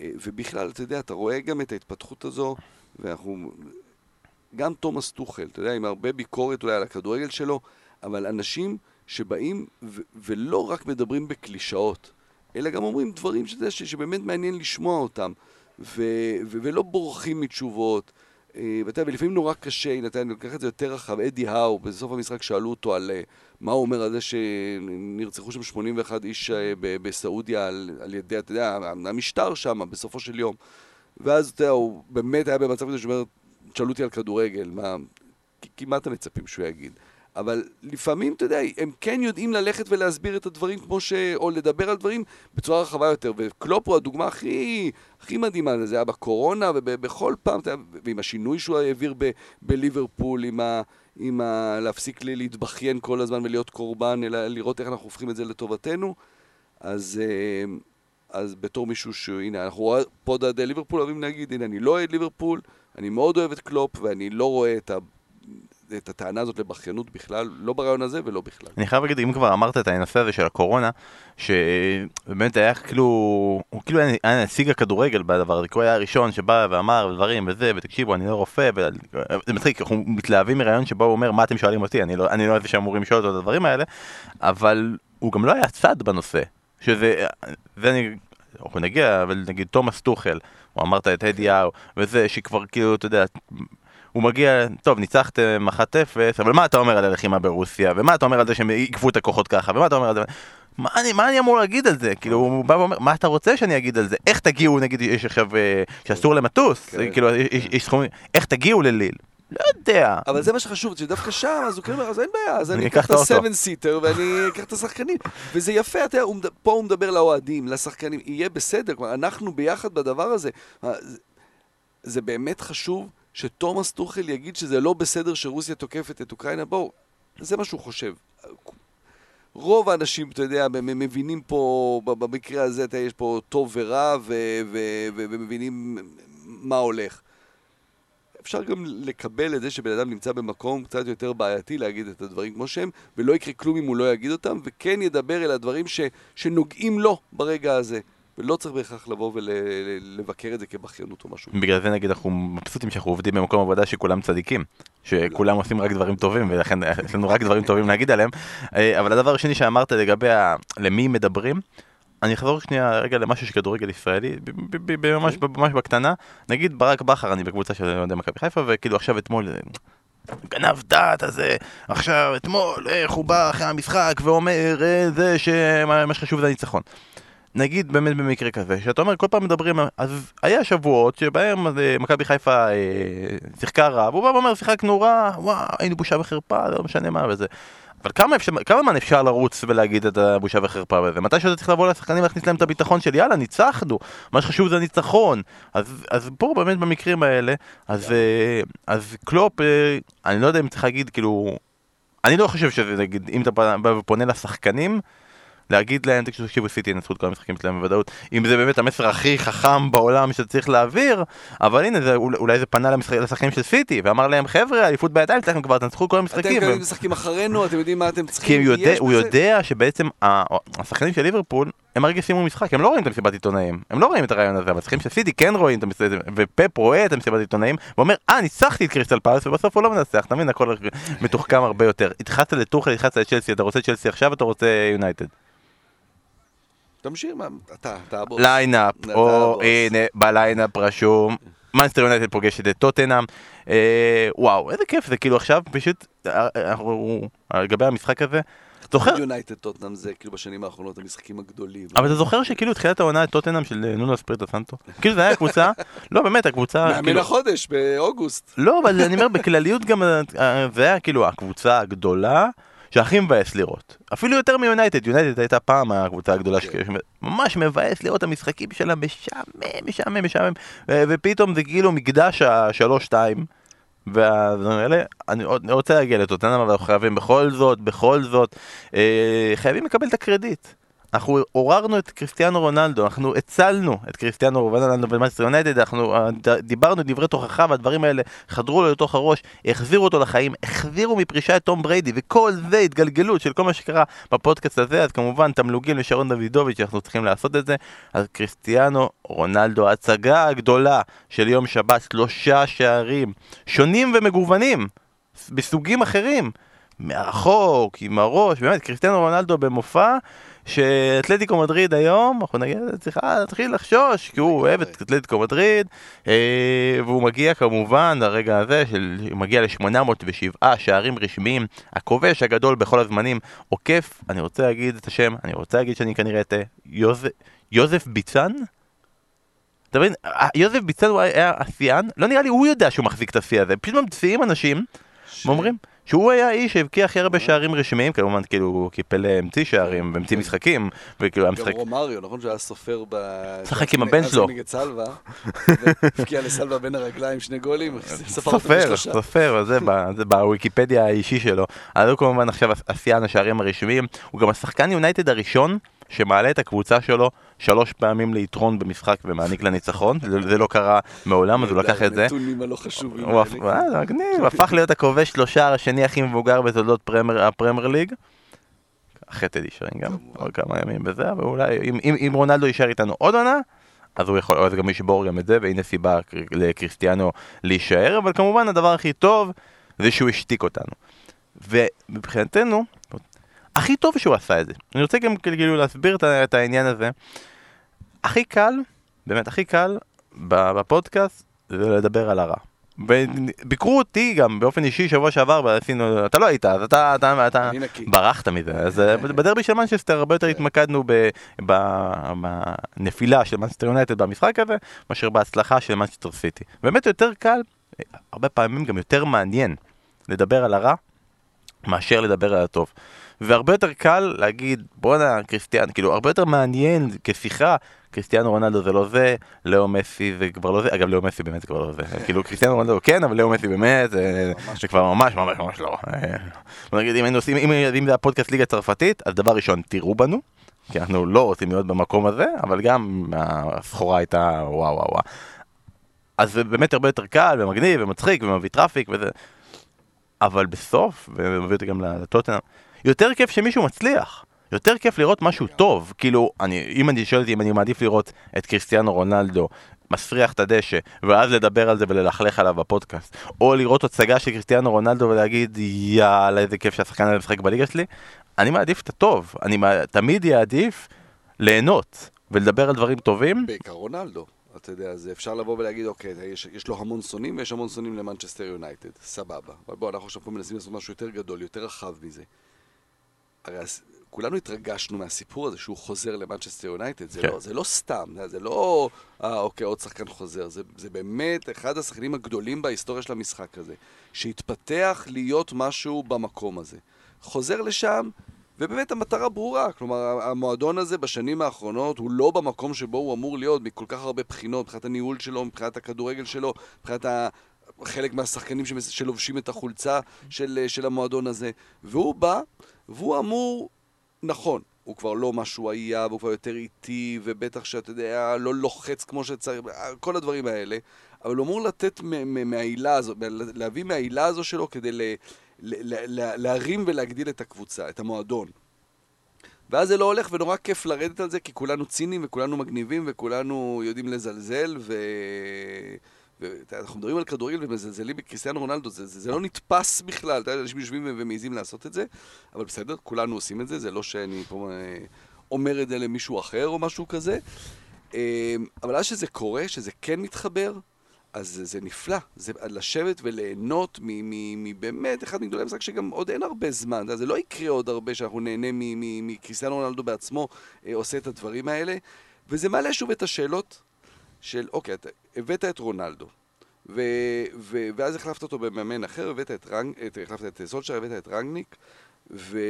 ובכלל, אתה יודע, אתה רואה גם את ההתפתחות הזו, ואנחנו... גם תומאס טוחל, אתה יודע, עם הרבה ביקורת אולי על הכדורגל שלו, אבל אנשים שבאים ו- ולא רק מדברים בקלישאות, אלא גם אומרים דברים שזה, ש- שבאמת מעניין לשמוע אותם, ו- ו- ולא בורחים מתשובות. אה, ואתה יודע, ולפעמים נורא קשה, הנה, אני לוקח את זה יותר רחב, אדי האו, בסוף המשחק שאלו אותו על אה, מה הוא אומר על זה שנרצחו שם 81 איש אה, בסעודיה על, על ידי, אתה יודע, המשטר שם, בסופו של יום. ואז, אתה יודע, הוא באמת היה במצב כזה שאומר, תשאלו אותי על כדורגל, מה... כי מה אתם מצפים שהוא יגיד? אבל לפעמים, אתה יודע, הם כן יודעים ללכת ולהסביר את הדברים כמו ש... או לדבר על דברים בצורה רחבה יותר. וקלופ הוא הדוגמה הכי, הכי מדהימה, זה היה בקורונה ובכל פעם, ועם השינוי שהוא העביר ב... בליברפול, עם ה... עם ה... להפסיק להתבכיין כל הזמן ולהיות קורבן, אלא לראות איך אנחנו הופכים את זה לטובתנו. אז, אה, אז בתור מישהו שהנה, אנחנו פה אוהדי ליברפול אוהבים להגיד, הנה, אני לא אוהד ליברפול, אני מאוד אוהב את קלופ, ואני לא רואה את, ה... את הטענה הזאת לבכיינות בכלל, לא ברעיון הזה ולא בכלל. אני חייב להגיד, אם כבר אמרת את הנושא הזה של הקורונה, שבאמת היה כאילו, הוא כאילו היה נציג הכדורגל בדבר הזה, כי הוא היה הראשון שבא ואמר דברים וזה, ותקשיבו, אני לא רופא, וזה מצחיק, אנחנו מתלהבים מרעיון שבו הוא אומר, מה אתם שואלים אותי, אני לא, אני לא איזה שאמורים לשאול אותו את הדברים האלה, אבל הוא גם לא היה צד בנושא, שזה, ואני, אנחנו נגיע, אבל נגיד תומאס טוחל, או אמרת את הדי האו, וזה שכבר כאילו, אתה יודע, הוא מגיע, טוב, ניצחתם 1-0, אבל מה אתה אומר על הלחימה ברוסיה, ומה אתה אומר על זה שהם עיכבו את הכוחות ככה, ומה אתה אומר על זה... מה אני, מה אני אמור להגיד על זה? כאילו, הוא בא ואומר, מה אתה רוצה שאני אגיד על זה? איך תגיעו, נגיד, יש עכשיו, אה, שאסור למטוס, כן. כאילו, יש סכומים, איך תגיעו לליל? לא יודע. אבל זה מה שחשוב, שדווקא שם, אז הוא כאילו אומר, אז אין בעיה, אז אני אקח את ה-7 סיטר ואני אקח את השחקנים. וזה יפה, אתה יודע, פה הוא מדבר לאוהדים, לשחקנים, יהיה בסדר, כלומר, אנחנו ביחד בדבר הזה. זה באמת חשוב שתומאס טוחל יגיד שזה לא בסדר שרוסיה תוקפת את אוקראינה, בואו, זה מה שהוא חושב. רוב האנשים, אתה יודע, מבינים פה, במקרה הזה, אתה יש פה טוב ורע, ומבינים מה הולך. אפשר גם לקבל את זה שבן אדם נמצא במקום קצת יותר בעייתי להגיד את הדברים כמו שהם, ולא יקרה כלום אם הוא לא יגיד אותם, וכן ידבר אל הדברים ש, שנוגעים לו ברגע הזה. ולא צריך בהכרח לבוא ולבקר את זה כבכיינות או משהו. בגלל זה נגיד אנחנו מבסוטים שאנחנו עובדים במקום עבודה שכולם צדיקים, שכולם עושים רק דברים טובים ולכן יש לנו רק דברים טובים להגיד עליהם. אה, אבל הדבר השני שאמרת לגבי למי מדברים, אני אחזור שנייה רגע למשהו של כדורגל ישראלי, ממש ממש בקטנה, נגיד ברק בכר, אני בקבוצה של אוהדי מכבי חיפה, וכאילו עכשיו אתמול, גנב דעת הזה, עכשיו אתמול, איך הוא בא אחרי המשחק ואומר אה, זה שמה שחשוב זה הניצחון. נגיד באמת במקרה כזה, שאתה אומר כל פעם מדברים, אז היה שבועות שבהם אה, מכבי חיפה אה, שיחקה רע, והוא בא ואומר שיחקנו רע, וואו, היינו בושה וחרפה, לא משנה מה וזה. אבל כמה, אפשר, כמה זמן אפשר לרוץ ולהגיד את הבושה וחרפה הזה? מתי שאתה צריך לבוא לשחקנים ולהכניס להם את הביטחון של יאללה, ניצחנו, מה שחשוב זה הניצחון. אז, אז פה באמת במקרים האלה, אז, אה, אז קלופ, אה, אני לא יודע אם צריך להגיד, כאילו, אני לא חושב שזה, נגיד, אם אתה בא ופונה לשחקנים, להגיד להם, תקשיבו, סיטי ינצחו את כל המשחקים שלהם בוודאות, אם זה באמת המסר הכי חכם בעולם שאתה צריך להעביר, אבל הנה, זה, אולי זה פנה לשחקנים של סיטי, ואמר להם, חבר'ה, אליפות בידיים שלכם כבר, תנצחו כל המשחקים. אתם. משחקים אחרינו, אתם יודעים מה אתם צריכים. כי יודע, הוא יודע שבעצם השחקנים של ליברפול, הם הרגע סיימו משחק, הם לא רואים את המסיבת עיתונאים, הם לא רואים את הריאיון הזה, אבל השחקנים של סיטי כן רואים את המסיבת עיתונאים, ופפ רואה את המסיבת עיתונאים, ואומר, אה, ניצחתי את קריסטל פלס, ובסוף הוא לא מנצח, אתה מבין, הכל מתוחכם הרבה יותר. התחלת לטוחל, התחלת לצ'לסי, אתה רוצה צ'לסי עכשיו, אתה רוצה יונייטד. תמשיך, אתה, אתה הבוס. lineup, או הנה, ב lineup רשום, מנצ'סטר יונייטד פוגשת את טוטנאם. אה, וואו, איזה כיף זה, כאילו עכשיו פשוט, אה, אה, לגבי המשחק הזה, זוכר? יונייטד טוטנאם זה כאילו בשנים האחרונות המשחקים הגדולים. אבל אתה זוכר שכאילו התחילה העונה את טוטנאם של נונו אספריטו סנטו? כאילו זה היה קבוצה, לא באמת הקבוצה, מאמן כאילו- החודש באוגוסט. לא, אבל אני אומר בכלליות גם, זה היה כאילו הקבוצה הגדולה. שהכי מבאס לראות. אפילו יותר מיונייטד, יונייטד הייתה פעם הקבוצה הגדולה כן. שממש מבאס לראות המשחקים שלה משעמם, משעמם, משעמם, ופתאום זה כאילו מקדש השלוש-שתיים. יאללה, אני רוצה להגיע לטוטנאם, אבל אנחנו חייבים בכל זאת, בכל זאת, אה, חייבים לקבל את הקרדיט. אנחנו עוררנו את קריסטיאנו רונלדו, אנחנו הצלנו את קריסטיאנו רונלדו במנצ'סטר יונייטד, אנחנו אה, דיברנו דברי תוכחה והדברים האלה חדרו לו לתוך הראש, החזירו אותו לחיים, החזירו מפרישה את תום בריידי, וכל זה התגלגלות של כל מה שקרה בפודקאסט הזה, אז כמובן תמלוגים לשרון דוידוביץ', אנחנו צריכים לעשות את זה. אז קריסטיאנו רונלדו, ההצגה הגדולה של יום שבת, שלושה שערים שונים ומגוונים, בסוגים אחרים. מהרחוק, עם הראש, באמת, קריסטיאנו רונלדו במופע שאתלטיקו מדריד היום, אנחנו נגיד, צריכה להתחיל לחשוש, כי הוא אוהב את אתלטיקו מדריד, אה, והוא מגיע כמובן לרגע הזה, של, מגיע ל-807 שערים רשמיים, הכובש הגדול בכל הזמנים, עוקף, אני רוצה להגיד את השם, אני רוצה להגיד שאני כנראה אטעה, יוזף ביצן? אתה מבין, אה, יוזף ביצן הוא היה השיאן, לא נראה לי הוא יודע שהוא מחזיק את השיא הזה, פשוט ממציאים אנשים, ואומרים, שהוא היה האיש שהבקיע הכי הרבה שערים רשמיים, כמובן כאילו הוא קיפל המציא שערים והמציא כן. משחקים, וכאילו היה משחק... גם רומריו, נכון שהיה סופר ב... שחק עם הבן שלו. הבקיע לסלווה בין הרגליים שני גולים, סופר, סופר, זה בוויקיפדיה האישי שלו. אז הוא כמובן עכשיו השיאן השערים הרשמיים, הוא גם השחקן יונייטד הראשון שמעלה את הקבוצה שלו שלוש פעמים ליתרון במשחק ומעניק לה ניצחון, זה לא קרה מעולם, אז הוא לקח את זה. הנתונים הלא חשובים האלה. אה, מגניב, הפך להיות הכובש שלושה השני הכי מבוגר בתולדות הפרמייר ליג. אחרי טדי שרינגהם, עוד כמה ימים בזה, אבל אולי, אם רונלדו יישאר איתנו עוד עונה, אז הוא יכול, אז גם ישבור גם את זה, והנה סיבה לקריסטיאנו להישאר, אבל כמובן הדבר הכי טוב זה שהוא השתיק אותנו. ומבחינתנו, הכי טוב שהוא עשה את זה. אני רוצה גם כאילו להסביר את העניין הזה. הכי קל, באמת הכי קל בפודקאסט זה לדבר על הרע. וביקרו אותי גם באופן אישי שבוע שעבר ועשינו, אתה לא היית, אז אתה, אתה, אתה ברחת מזה, אז אה, בדרבי של מנצ'סטר הרבה יותר כן. התמקדנו בנפילה של מנצ'סטר יונייטד במשחק הזה, מאשר בהצלחה של מנצ'סטר סיטי. באמת יותר קל, הרבה פעמים גם יותר מעניין לדבר על הרע מאשר לדבר על הטוב. והרבה יותר קל להגיד בואנה קריסטיאן, כאילו הרבה יותר מעניין כשיחה, קריסטיאנו רונלדו זה לא זה, ליאו מסי זה כבר לא זה, אגב ליאו מסי באמת זה כבר לא זה, כאילו קריסטיאנו רונלדו כן, אבל ליאו מסי באמת, זה, זה כבר ממש ממש ממש לא. נגיד אם היינו עושים, אם, אם זה הפודקאסט ליגה צרפתית, אז דבר ראשון תראו בנו, כי אנחנו לא רוצים להיות במקום הזה, אבל גם הסחורה הייתה וואו וואו וואו. אז זה באמת הרבה יותר קל ומגניב ומצחיק ומביא traffic וזה, אבל בסוף, ומביא אותי גם לטוטנאם, יותר כיף שמישהו מצליח. יותר כיף לראות משהו טוב, כאילו, אני, אם אני שואל אותי אם אני מעדיף לראות את קריסטיאנו רונלדו מסריח את הדשא, ואז לדבר על זה וללכלך עליו בפודקאסט, או לראות הצגה של קריסטיאנו רונלדו ולהגיד יאללה איזה כיף שהשחקן הזה משחק בליגה שלי, אני מעדיף את הטוב, אני תמיד אעדיף ליהנות ולדבר על דברים טובים. בעיקר רונלדו. אתה יודע, אז אפשר לבוא ולהגיד, אוקיי, יש, יש לו המון שונאים ויש המון שונאים למנצ'סטר יונייטד, סבבה. אבל בוא, אנחנו עכשיו פה מנסים לעשות משהו יותר גדול, יותר רחב מזה. הרי כולנו התרגשנו מהסיפור הזה שהוא חוזר למנצ'סטר יונייטד, זה, כן. לא, זה לא סתם, זה לא, אה, אוקיי, עוד שחקן חוזר, זה, זה באמת אחד השחקנים הגדולים בהיסטוריה של המשחק הזה, שהתפתח להיות משהו במקום הזה. חוזר לשם, ובאמת המטרה ברורה, כלומר, המועדון הזה בשנים האחרונות הוא לא במקום שבו הוא אמור להיות מכל כך הרבה בחינות, מבחינת הניהול שלו, מבחינת הכדורגל שלו, מבחינת חלק מהשחקנים שלובשים את החולצה של, של המועדון הזה, והוא בא, והוא אמור, נכון, הוא כבר לא מה שהוא היה, והוא כבר יותר איטי, ובטח שאתה יודע, לא לוחץ כמו שצריך, כל הדברים האלה, אבל הוא אמור לתת מהעילה הזו, להביא מהעילה הזו שלו כדי ל, ל, ל, להרים ולהגדיל את הקבוצה, את המועדון. ואז זה לא הולך, ונורא כיף לרדת על זה, כי כולנו ציניים, וכולנו מגניבים, וכולנו יודעים לזלזל, ו... ואנחנו מדברים על כדורגל ומזלזלים בקריסטיאנו רונלדו, זה, זה, זה לא נתפס בכלל, אתה יודע, אנשים יושבים ומעיזים לעשות את זה, אבל בסדר, כולנו עושים את זה, זה לא שאני פה אה, אומר את זה למישהו אחר או משהו כזה. אה, אבל אז שזה קורה, שזה כן מתחבר, אז זה, זה נפלא, זה לשבת וליהנות מבאמת אחד מגדולי המשחק שגם עוד אין הרבה זמן, זה לא יקרה עוד הרבה שאנחנו נהנה מקריסטיאנו רונלדו בעצמו אה, עושה את הדברים האלה, וזה מעלה שוב את השאלות של, אוקיי, אתה הבאת את רונלדו, ואז החלפת אותו במאמן אחר, הבאת את, רנג, את, החלפת את סולצ'ר, הבאת את רנגניק, ו,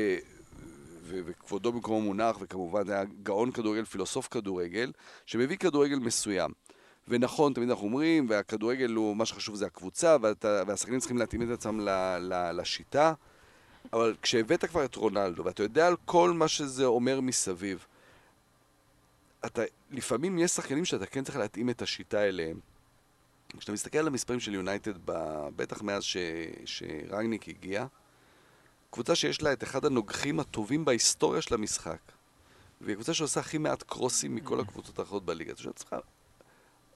וכבודו במקומו מונח, וכמובן זה היה גאון כדורגל, פילוסוף כדורגל, שמביא כדורגל מסוים. ונכון, תמיד אנחנו אומרים, והכדורגל הוא, מה שחשוב זה הקבוצה, והשחקנים צריכים להתאים את עצמם ל, ל, לשיטה, אבל כשהבאת כבר את רונלדו, ואתה יודע על כל מה שזה אומר מסביב, אתה, לפעמים יש שחקנים שאתה כן צריך להתאים את השיטה אליהם. כשאתה מסתכל על המספרים של יונייטד, בטח מאז ש, שרנגניק הגיע, קבוצה שיש לה את אחד הנוגחים הטובים בהיסטוריה של המשחק, והיא קבוצה שעושה הכי מעט קרוסים מכל הקבוצות האחרות בליגה. אתה חושב לעצמך,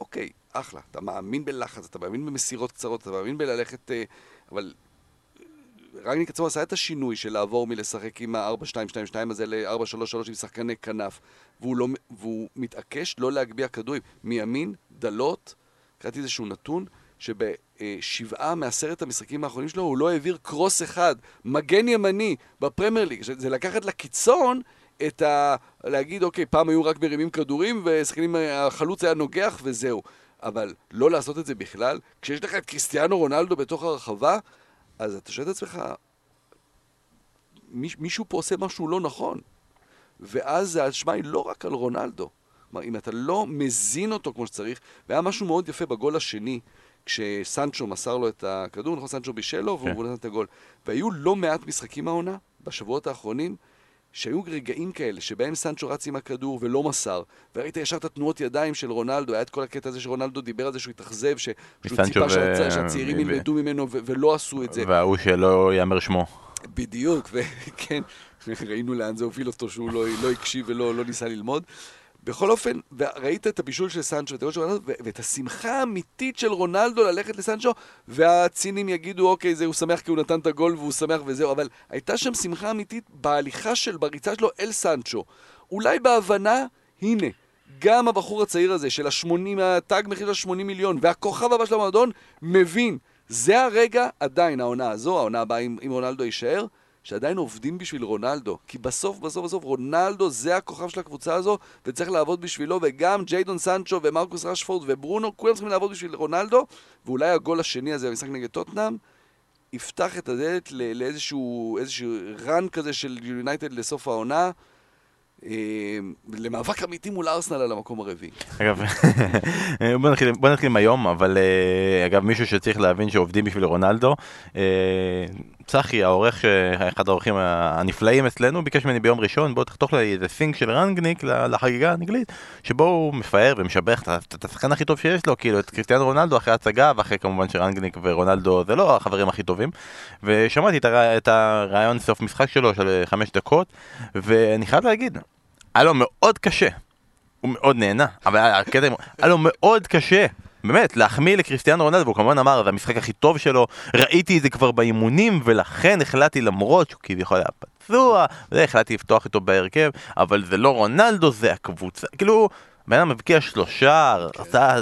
אוקיי, אחלה, אתה מאמין בלחץ, אתה מאמין במסירות קצרות, אתה מאמין בללכת... אה, אבל רנגניק עצמו עשה את השינוי של לעבור מלשחק עם ה-4-2-2-2 הזה ל-4-3-3 עם שחקני כנף, והוא, לא, והוא מתעקש לא להגביה כדורים. מימין, דלות, קראתי איזשהו נתון, שבשבעה מעשרת המשחקים האחרונים שלו הוא לא העביר קרוס אחד, מגן ימני, בפרמייר ליג. זה לקחת לקיצון את ה... להגיד, אוקיי, פעם היו רק מרימים כדורים, ושחקנים, החלוץ היה נוגח וזהו. אבל לא לעשות את זה בכלל, כשיש לך את קריסטיאנו רונלדו בתוך הרחבה, אז אתה שואל את עצמך, מישהו פה עושה משהו לא נכון. ואז האשמה היא לא רק על רונלדו. כלומר, אם אתה לא מזין אותו כמו שצריך, והיה משהו מאוד יפה בגול השני, כשסנצ'ו מסר לו את הכדור, נכון, סנצ'ו בישל לו, והוא כן. נתן את הגול. והיו לא מעט משחקים העונה, בשבועות האחרונים, שהיו רגעים כאלה שבהם סנצ'ו רץ עם הכדור ולא מסר, וראית ישר את התנועות ידיים של רונלדו, היה את כל הקטע הזה שרונלדו דיבר על זה שהוא התאכזב, שהוא ציפה ו... שהצעירים ו... ילמדו ממנו ו... ולא עשו את זה. וההוא שלא יאמר שמו. בדיוק, וכן, ראינו לאן זה הוביל אותו שהוא לא, לא הקשיב ולא לא ניסה ללמוד. בכל אופן, ראית את הבישול של סנצ'ו, את של רונלדו, ואת השמחה האמיתית של רונלדו ללכת לסנצ'ו, והצינים יגידו, אוקיי, זה הוא שמח כי הוא נתן את הגול והוא שמח וזהו, אבל הייתה שם שמחה אמיתית בהליכה של, בריצה שלו אל סנצ'ו. אולי בהבנה, הנה, גם הבחור הצעיר הזה של ה-80, התג מחיר של 80 מיליון, והכוכב הבא של המועדון, מבין, זה הרגע, עדיין, העונה הזו, העונה הבאה, אם, אם רונלדו יישאר, שעדיין עובדים בשביל רונלדו. כי בסוף, בסוף, בסוף, רונלדו זה הכוכב של הקבוצה הזו, וצריך לעבוד בשבילו, וגם ג'יידון סנצ'ו ומרקוס רשפורד וברונו, כולם צריכים לעבוד בשביל רונלדו, ואולי הגול השני הזה במשחק נגד טוטנאם, יפתח את הדלת לאיזשהו רן כזה של יונייטד לסוף העונה. אמ, למאבק אמיתי מול ארסנל על המקום הרביעי. אגב, בוא נתחיל, בוא נתחיל עם היום, אבל אה, אגב מישהו שצריך להבין שעובדים בשביל רונלדו, אה, צחי העורך, אחד העורכים הנפלאים אצלנו, ביקש ממני ביום ראשון בוא תחתוך לי איזה סינק של רנגניק לחגיגה האנגלית, שבו הוא מפאר ומשבח את השחקן הכי טוב שיש לו, כאילו את קריסטיאנו רונלדו אחרי הצגה, ואחרי כמובן שרנגניק ורונלדו זה לא החברים הכי טובים, ושמעתי את הרעיון סוף משחק שלו של חמש דקות, ואני חייב להגיד, היה לו מאוד קשה. הוא מאוד נהנה, אבל הקטע, היה לו מאוד קשה. באמת, להחמיא לקריסטיאנו רונלדו, והוא כמובן אמר, זה המשחק הכי טוב שלו, ראיתי את זה כבר באימונים, ולכן החלטתי, למרות שהוא כביכול היה פצוע, החלטתי לפתוח איתו בהרכב, אבל זה לא רונלדו, זה הקבוצה, כאילו... בן אדם מבקיע שלושה,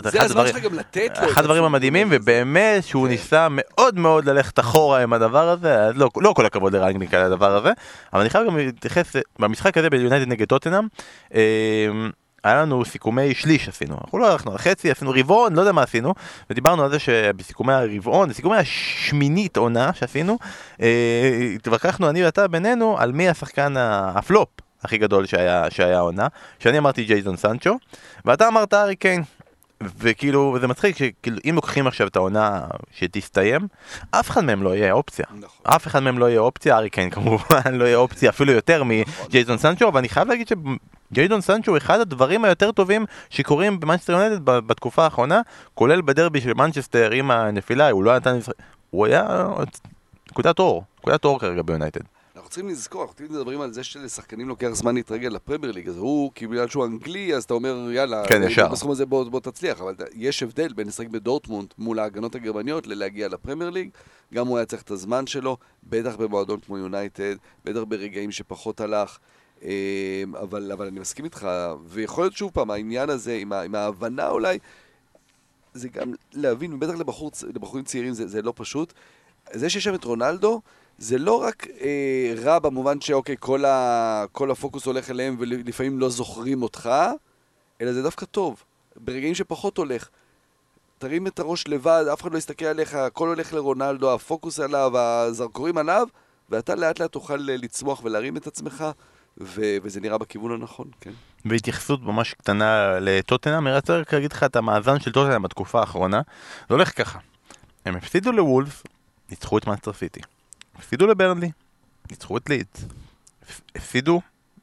זה הזמן שלך גם לתת לו. אחד הדברים המדהימים, ובאמת שהוא כן. ניסה מאוד מאוד ללכת אחורה עם הדבר הזה, לא, לא כל הכבוד לרנגניק על הדבר הזה, אבל אני חייב גם להתייחס, במשחק הזה ביונייטד נגד טוטנאם, אמ, היה לנו סיכומי שליש עשינו, אנחנו לא הלכנו על חצי, עשינו רבעון, לא יודע מה עשינו, ודיברנו על זה שבסיכומי הרבעון, בסיכומי השמינית עונה שעשינו, אה, התווכחנו אני ואתה בינינו על מי השחקן הפלופ הכי גדול שהיה, שהיה עונה, שאני אמרתי ג'ייזון סנצ'ו, ואתה אמרת הארי קיין. וכאילו, זה מצחיק שכאילו, אם לוקחים עכשיו את העונה שתסתיים, אף אחד מהם לא יהיה אופציה. נכון. אף אחד מהם לא יהיה אופציה, הארי קיין כמובן לא יהיה אופציה אפילו יותר נכון. מג'ייזון סנצ'ו, ואני חייב להגיד שג'יידון סנצ'ו הוא אחד הדברים היותר טובים שקורים במנצ'סטר יונייטד בתקופה האחרונה, כולל בדרבי של מנצ'סטר עם הנפילה, הוא לא נתן... הוא היה נקודת אור, נקודת אור כרגע ביונייטד. צריכים לזכור, אנחנו תמיד מדברים על זה שלשחקנים לוקח זמן להתרגל לפרמייר ליג, אז הוא, כי בגלל שהוא אנגלי, אז אתה אומר, יאללה, כן, ישר. בסכום הזה בוא, בוא תצליח, אבל יש הבדל בין לשחק בדורטמונד מול ההגנות הגרמניות ללהגיע לפרמייר ליג, גם הוא היה צריך את הזמן שלו, בטח במועדון כמו יונייטד, בטח ברגעים שפחות הלך. אה, אבל, אבל אני מסכים איתך, ויכול להיות שוב פעם, העניין הזה, עם, עם ההבנה אולי, זה גם להבין, ובטח לבחור, לבחורים צעירים זה, זה לא פשוט. זה שיש שם את רונלדו, זה לא רק אה, רע במובן שאוקיי, כל, ה, כל הפוקוס הולך אליהם ולפעמים לא זוכרים אותך, אלא זה דווקא טוב. ברגעים שפחות הולך. תרים את הראש לבד, אף אחד לא יסתכל עליך, הכל הולך לרונלדו, הפוקוס עליו, הזרקורים עליו, ואתה לאט לאט תוכל לצמוח ולהרים את עצמך, ו- וזה נראה בכיוון הנכון, כן. בהתייחסות ממש קטנה לטוטנאם, אני רוצה רק להגיד לך את המאזן של טוטנאם בתקופה האחרונה. זה הולך ככה, הם הפסידו לוולבס, ניצחו את מנצ'סטר סיטי. הפסידו לברנלי, ניצחו את לידס, הפסידו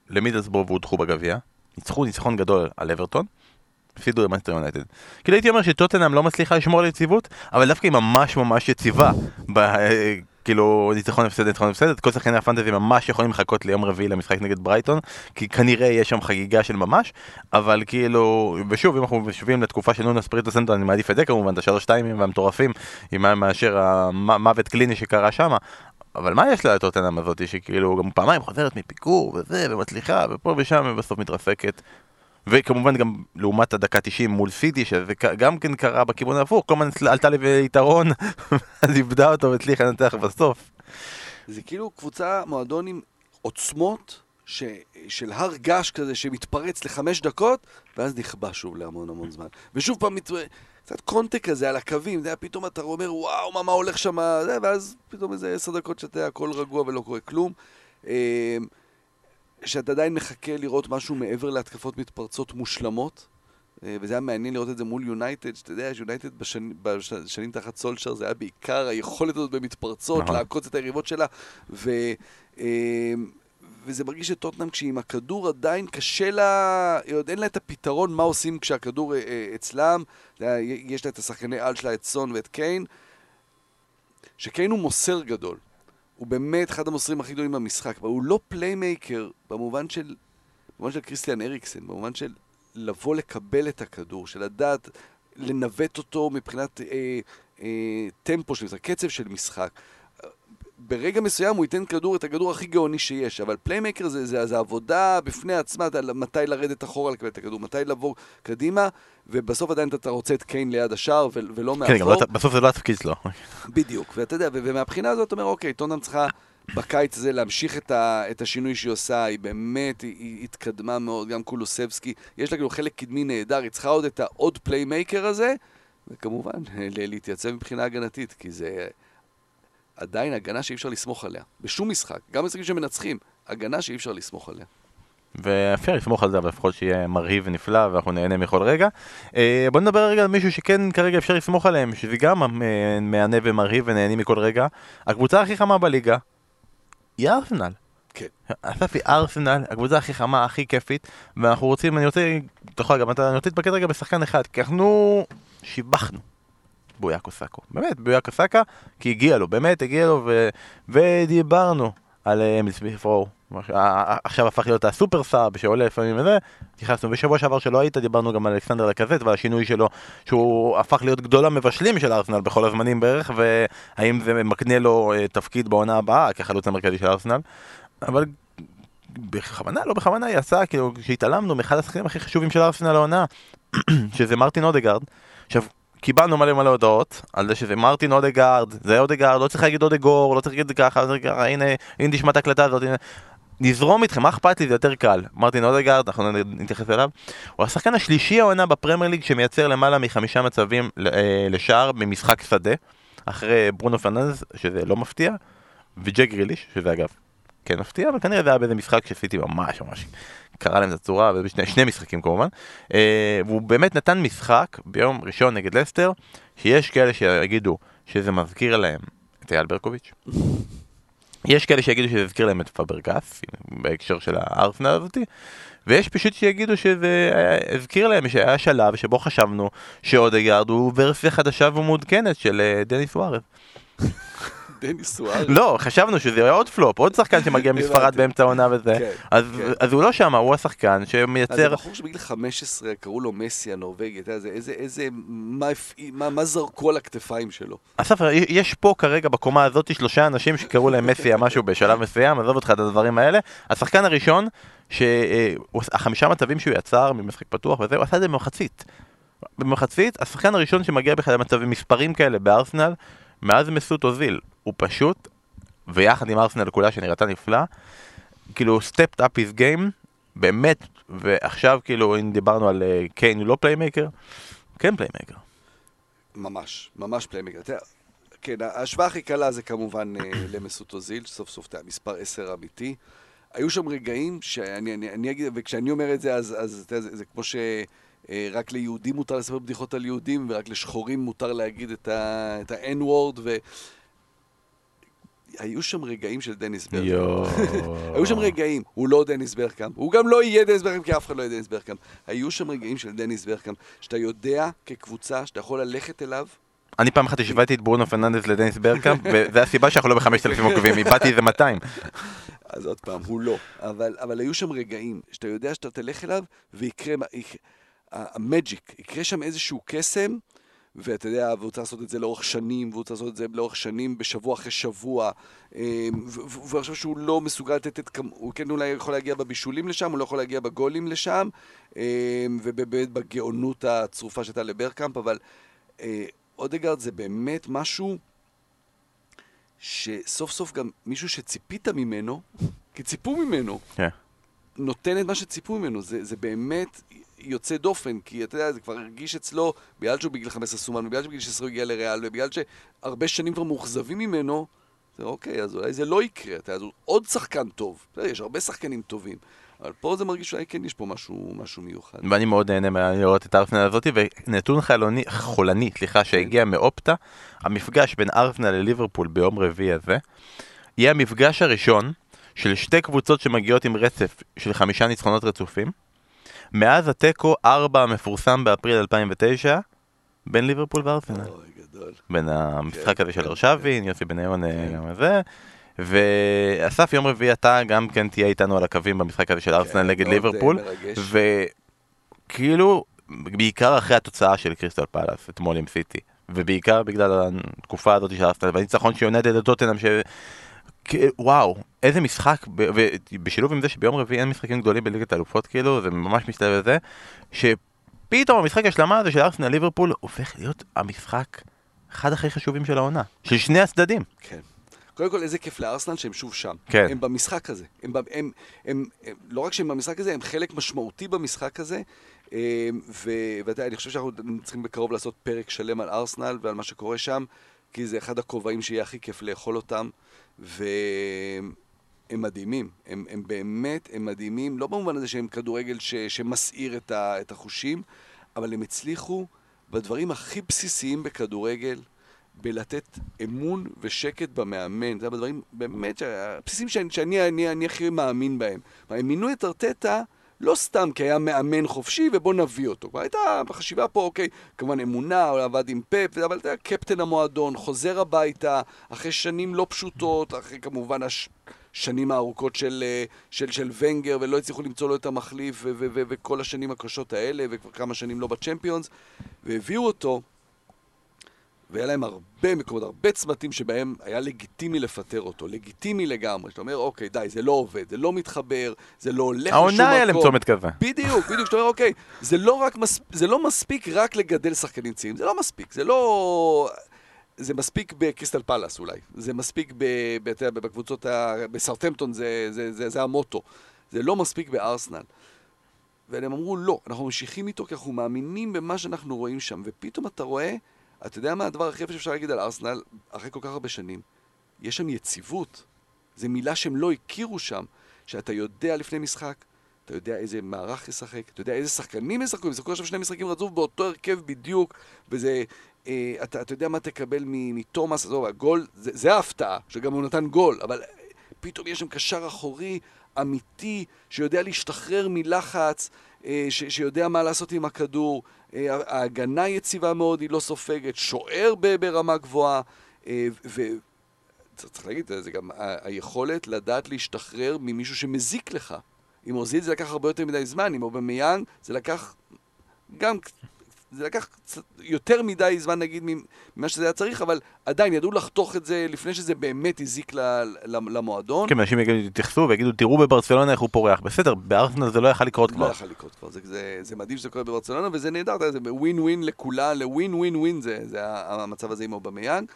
למידלסברו והודחו בגביע, ניצחו ניצחון גדול על אברטון, הפסידו למאנסטר יונייטד. כאילו הייתי אומר שטוטנאם לא מצליחה לשמור על יציבות, אבל דווקא היא ממש ממש יציבה. ב... כאילו ניצחון הפסד, ניצחון הפסד, כל שחקני הפנטזי ממש יכולים לחכות ליום רביעי למשחק נגד ברייטון, כי כנראה יש שם חגיגה של ממש, אבל כאילו, ושוב, אם אנחנו משווים לתקופה של נונה ספריטו סנטר, אני מעדיף את זה כמובן, את השלוש שתיימים והמטורפים, עם מאשר המוות קליני שקרה שם, אבל מה יש לה לטוטנאם הזאתי שכאילו גם פעמיים חוזרת מפיגור וזה ומצליחה ופה ושם ובסוף מתרסקת וכמובן גם לעומת הדקה 90 מול סיטי שזה גם כן קרה בכיוון ההפוך כל הזמן עלתה לי ביתרון אז איבדה אותו והצליחה לנתח בסוף. זה כאילו קבוצה מועדון עם עוצמות ש... של הר געש כזה שמתפרץ לחמש דקות ואז נכבה שוב להמון המון זמן ושוב פעם מת... קצת קונטק כזה על הקווים, זה היה פתאום אתה אומר, וואו, מה, מה הולך שם, ואז פתאום איזה עשר דקות שאתה הכל רגוע ולא קורה כלום. אמ, שאתה עדיין מחכה לראות משהו מעבר להתקפות מתפרצות מושלמות. אה, וזה היה מעניין לראות את זה מול יונייטד, שאתה יודע שיונייטד בשנים, בשנים תחת סולשיאר זה היה בעיקר היכולת הזאת במתפרצות, נכון. לעקוץ את היריבות שלה, ו, אמ, וזה מרגיש שטוטנאם כשהיא עם הכדור עדיין קשה לה, עוד אין לה את הפתרון מה עושים כשהכדור אה, אה, אצלם, יש לה את השחקני על שלה, את סון ואת קיין, שקיין הוא מוסר גדול, הוא באמת אחד המוסרים הכי גדולים במשחק, אבל הוא לא playmaker במובן של, במובן של קריסטיאן אריקסן, במובן של לבוא לקבל את הכדור, של לדעת לנווט אותו מבחינת אה, אה, טמפו של משחק, קצב של משחק. ברגע מסוים הוא ייתן כדור, את הכדור הכי גאוני שיש, אבל playmaker זה, זה, זה עבודה בפני עצמה, מתי לרדת אחורה לקבל את הכדור, מתי לבוא קדימה, ובסוף עדיין אתה רוצה את קיין ליד השער ו- ולא מאחור. כן, לא, בסוף זה לא התפקיד שלו. בדיוק, ואתה יודע, ומהבחינה הזאת אתה אומר, אוקיי, טוטנאם צריכה בקיץ הזה להמשיך את, ה, את השינוי שהיא עושה, היא באמת, היא, היא התקדמה מאוד, גם קולוסבסקי, יש לה כאילו חלק קדמי נהדר, היא צריכה עוד את העוד playmaker הזה, וכמובן, להתייצב מבחינה הגנתית, כי זה... עדיין הגנה שאי אפשר לסמוך עליה. בשום משחק, גם במשחקים שמנצחים, הגנה שאי אפשר לסמוך עליה. ואפשר לסמוך על זה, אבל לפחות שיהיה מרהיב ונפלא ואנחנו נהנה מכל רגע. אה, בוא נדבר רגע על מישהו שכן כרגע אפשר לסמוך עליהם, שזה גם אה, מהנה ומרהיב ונהנים מכל רגע. הקבוצה הכי חמה בליגה היא ארסנל. כן. אסף היא ארסנל, הקבוצה הכי חמה, הכי כיפית, ואנחנו רוצים, אני רוצה, אתה יכול גם, אני רוצה להתפקד רגע בשחקן אחד, כי אנחנו שיבחנו בויאקו סאקו. באמת, בויאקו סאקה, כי הגיע לו, באמת הגיע לו, ו... ודיברנו על אמיל סמית פרו, עכשיו הפך להיות הסופר סאב שעולה לפעמים וזה, התייחסנו בשבוע שעבר שלא היית, דיברנו גם על אלכסנדר לקזט ועל השינוי שלו, שהוא הפך להיות גדול המבשלים של ארסנל בכל הזמנים בערך, והאם זה מקנה לו uh, תפקיד בעונה הבאה כחלוץ המרכזי של ארסנל, אבל בכוונה, לא בכוונה, היא עשה, כאילו, כשהתעלמנו מאחד השחקנים הכי חשובים של ארסנל לעונה, שזה מרטין אודגרד. עכשיו, קיבלנו מלא מלא הודעות על זה שזה מרטין אודגארד, זה אודגארד, לא צריך להגיד אודגור, לא צריך להגיד ככה, צריך ככה, הנה, הנה תשמע את ההקלטה הזאת, הנה. נזרום איתכם, מה אכפת לי, זה יותר קל. מרטין אודגארד, אנחנו נתייחס אליו. הוא השחקן השלישי העונה בפרמייר ליג שמייצר למעלה מחמישה מצבים אה, לשער במשחק שדה, אחרי ברונו פרננדס, שזה לא מפתיע, וג'ק גריליש, שזה אגב כן מפתיע, אבל כנראה זה היה באיזה משחק שסיטי ממש ממש קרא להם את הצורה, ובשני משחקים כמובן. אה, והוא באמת נתן משחק ביום ראשון נגד לסטר, שיש כאלה שיגידו שזה מזכיר להם את אייל ברקוביץ'. יש כאלה שיגידו שזה הזכיר להם את פאברגס, בהקשר של הארסנל הזאתי, ויש פשוט שיגידו שזה הזכיר להם שהיה שלב שבו חשבנו שאודגרד הוא ורסיה חדשה ומעודכנת של אה, דניס ווארז. דניס סוארץ. לא, חשבנו שזה עוד פלופ, עוד שחקן שמגיע מספרד באמצע העונה וזה. כן, כן. אז הוא לא שם, הוא השחקן שמייצר... אז הבחור שבגיל 15 קראו לו מסי הנורבגי, אתה יודע, איזה... מה זרקו על הכתפיים שלו? אסף, יש פה כרגע בקומה הזאת שלושה אנשים שקראו להם מסי משהו בשלב מסוים, עזוב אותך את הדברים האלה. השחקן הראשון, שהחמישה מצבים שהוא יצר ממשחק פתוח וזה, הוא עשה את זה במחצית. במחצית, השחקן הראשון שמגיע בכלל למצבים מספרים כאלה בארסנל, מאז מסוט אוזיל. הוא פשוט, ויחד עם ארסנל כולה שנראתה נפלא, כאילו stepped up his game, באמת, ועכשיו כאילו אם דיברנו על אה, קיין הוא לא playmaker, כן playmaker. ממש, ממש playmaker. כן, ההשוואה הכי קלה זה כמובן אה, למסוט אוזיל, סוף סוף אתה מספר 10 אמיתי. היו שם רגעים שאני אני, אני אגיד, וכשאני אומר את זה, אז, אז יודע, זה, זה כמו שרק אה, ליהודים מותר לספר בדיחות על יהודים, ורק לשחורים מותר להגיד את ה-N-word, היו שם רגעים של דניס ברקאמפ. היו שם רגעים, הוא לא דניס ברקאמפ, הוא גם לא יהיה דניס ברקאמפ, כי אף אחד לא יהיה דניס ברקאמפ. היו שם רגעים של דניס ברקאמפ, שאתה יודע כקבוצה, שאתה יכול ללכת אליו. אני פעם אחת השוויתי את ברונו פרננדס לדניס ברקאמפ, וזו הסיבה שאנחנו לא בחמשת אלפים עוקבים, איבדתי איזה 200. אז עוד פעם, הוא לא. אבל, אבל היו שם רגעים שאתה יודע שאתה תלך אליו, ויקרה, המג'יק, יקרה שם איזשהו קסם, ואתה יודע, והוא צריך לעשות את זה לאורך שנים, והוא צריך לעשות את זה לאורך שנים, בשבוע אחרי שבוע, אמ, חושב שהוא לא מסוגל לתת את... הוא כן אולי יכול להגיע בבישולים לשם, הוא לא יכול להגיע בגולים לשם, אמ, ובאמת בגאונות הצרופה שהייתה לברקאמפ, אבל אה, אודגרד זה באמת משהו שסוף סוף גם מישהו שציפית ממנו, כי ציפו ממנו, yeah. כן. נותן את מה שציפו ממנו. זה, זה באמת יוצא דופן, כי אתה יודע, זה כבר הרגיש אצלו, בגלל שהוא בגיל 15 סומן, ובגלל שבגיל 16 הוא הגיע לריאל, ובגלל שהרבה שנים כבר מאוכזבים ממנו, זה אוקיי, אז אולי זה לא יקרה, אתה יודע, הוא עוד שחקן טוב. אתה יודע, יש הרבה שחקנים טובים. אבל פה זה מרגיש שאולי כן יש פה משהו, משהו מיוחד. ואני מאוד נהנה לראות את הארסנל הזאת, ונתון חלוני, חולני, סליחה, שהגיע מאופטה, המפגש בין ארסנל לליברפול ביום רביעי הזה, יהיה המפגש הראשון של שתי קבוצות שמגיעות עם רצף של חמישה ניצחונות רצופים, מאז התיקו 4 המפורסם באפריל 2009, בין ליברפול וארסנל. אוי, גדול. בין המשחק כן, הזה של כן, ארשבין, כן. יוסי בניון גם זה. ואסף, יום רביעי אתה גם כן תהיה איתנו על הקווים במשחק הזה של ארסנל נגד ליברפול. וכאילו, בעיקר אחרי התוצאה של קריסטל פלאס, אתמול עם סיטי. ובעיקר בגלל התקופה הזאת של ארסנל, והניצחון שיונד את טוטנאם, וואו, איזה משחק, ובשילוב עם זה שביום רביעי אין משחקים גדולים בליגת האלופות כאילו, זה ממש מסתובב לזה, שפתאום המשחק השלמה הזה של ארסנל ליברפול הופך להיות המשחק אחד הכי חשובים של העונה, של שני הצדדים. כן. קודם כל, איזה כיף לארסנל שהם שוב שם. כן. הם במשחק הזה. הם, הם, הם, הם, הם, לא רק שהם במשחק הזה, הם חלק משמעותי במשחק הזה. ואתה יודע, אני חושב שאנחנו צריכים בקרוב לעשות פרק שלם על ארסנל ועל מה שקורה שם, כי זה אחד הכובעים שיהיה הכי כיף לאכול אותם. והם מדהימים, הם, הם באמת, הם מדהימים, לא במובן הזה שהם כדורגל ש, שמסעיר את, ה, את החושים, אבל הם הצליחו בדברים הכי בסיסיים בכדורגל, בלתת אמון ושקט במאמן. זה בדברים באמת, הבסיסים שאני, שאני אני, אני הכי מאמין בהם. הם מינו את ארטטה לא סתם כי היה מאמן חופשי ובוא נביא אותו. כבר הייתה בחשיבה פה, אוקיי, כמובן אמונה, הוא עבד עם פאפ, אבל אתה קפטן המועדון, חוזר הביתה, אחרי שנים לא פשוטות, אחרי כמובן השנים הארוכות של, אה, של, של ונגר, ולא הצליחו למצוא לו את המחליף, וכל השנים הקשות האלה, וכבר כמה שנים לא בצ'מפיונס, והביאו אותו. והיה להם הרבה מקומות, הרבה צמתים שבהם היה לגיטימי לפטר אותו, לגיטימי לגמרי. שאתה אומר, אוקיי, די, זה לא עובד, זה לא מתחבר, זה לא הולך לשום מקום. העונה היה להם צומת כזה. בדיוק, בדיוק, שאתה אומר, אוקיי, זה לא, רק מס... זה לא מספיק רק לגדל שחקנים צעירים, זה לא מספיק, זה לא... זה מספיק בקריסטל פלאס אולי, זה מספיק ב... ב... בקבוצות, ה... בסרטמפטון זה, זה, זה, זה המוטו, זה לא מספיק בארסנל. והם אמרו, לא, אנחנו ממשיכים איתו כי אנחנו מאמינים במה שאנחנו רואים שם, ופתאום אתה רואה... אתה יודע מה הדבר הכי יפה שאפשר להגיד על ארסנל אחרי כל כך הרבה שנים? יש שם יציבות. זו מילה שהם לא הכירו שם, שאתה יודע לפני משחק, אתה יודע איזה מערך ישחק, אתה יודע איזה שחקנים ישחקו, ישחקו עכשיו שני משחקים רצוף באותו הרכב בדיוק, וזה... אה, אתה, אתה יודע מה תקבל מתומאס, עזוב, הגול, זה, זה ההפתעה, שגם הוא נתן גול, אבל פתאום יש שם קשר אחורי אמיתי, שיודע להשתחרר מלחץ, אה, ש, שיודע מה לעשות עם הכדור, אה, ההגנה יציבה מאוד, היא לא סופגת, שוער ברמה גבוהה, אה, וצריך להגיד, זה גם היכולת לדעת להשתחרר ממישהו שמזיק לך. עם אוזיל זה לקח הרבה יותר מדי זמן, עם אובמיאנג זה לקח גם זה לקח יותר מדי זמן נגיד ממה שזה היה צריך, אבל עדיין ידעו לחתוך את זה לפני שזה באמת הזיק למועדון. כן, אנשים יתייחסו ויגידו, תראו בברצלונה איך הוא פורח. בסדר, בארסנל זה לא יכל לקרות כבר. לא יכל לקרות כבר, זה, זה, זה מדהים שזה קורה בברצלונה, וזה נהדר, זה ווין ווין לכולה, לווין ווין ווין זה, זה המצב הזה עם אובמיאנג.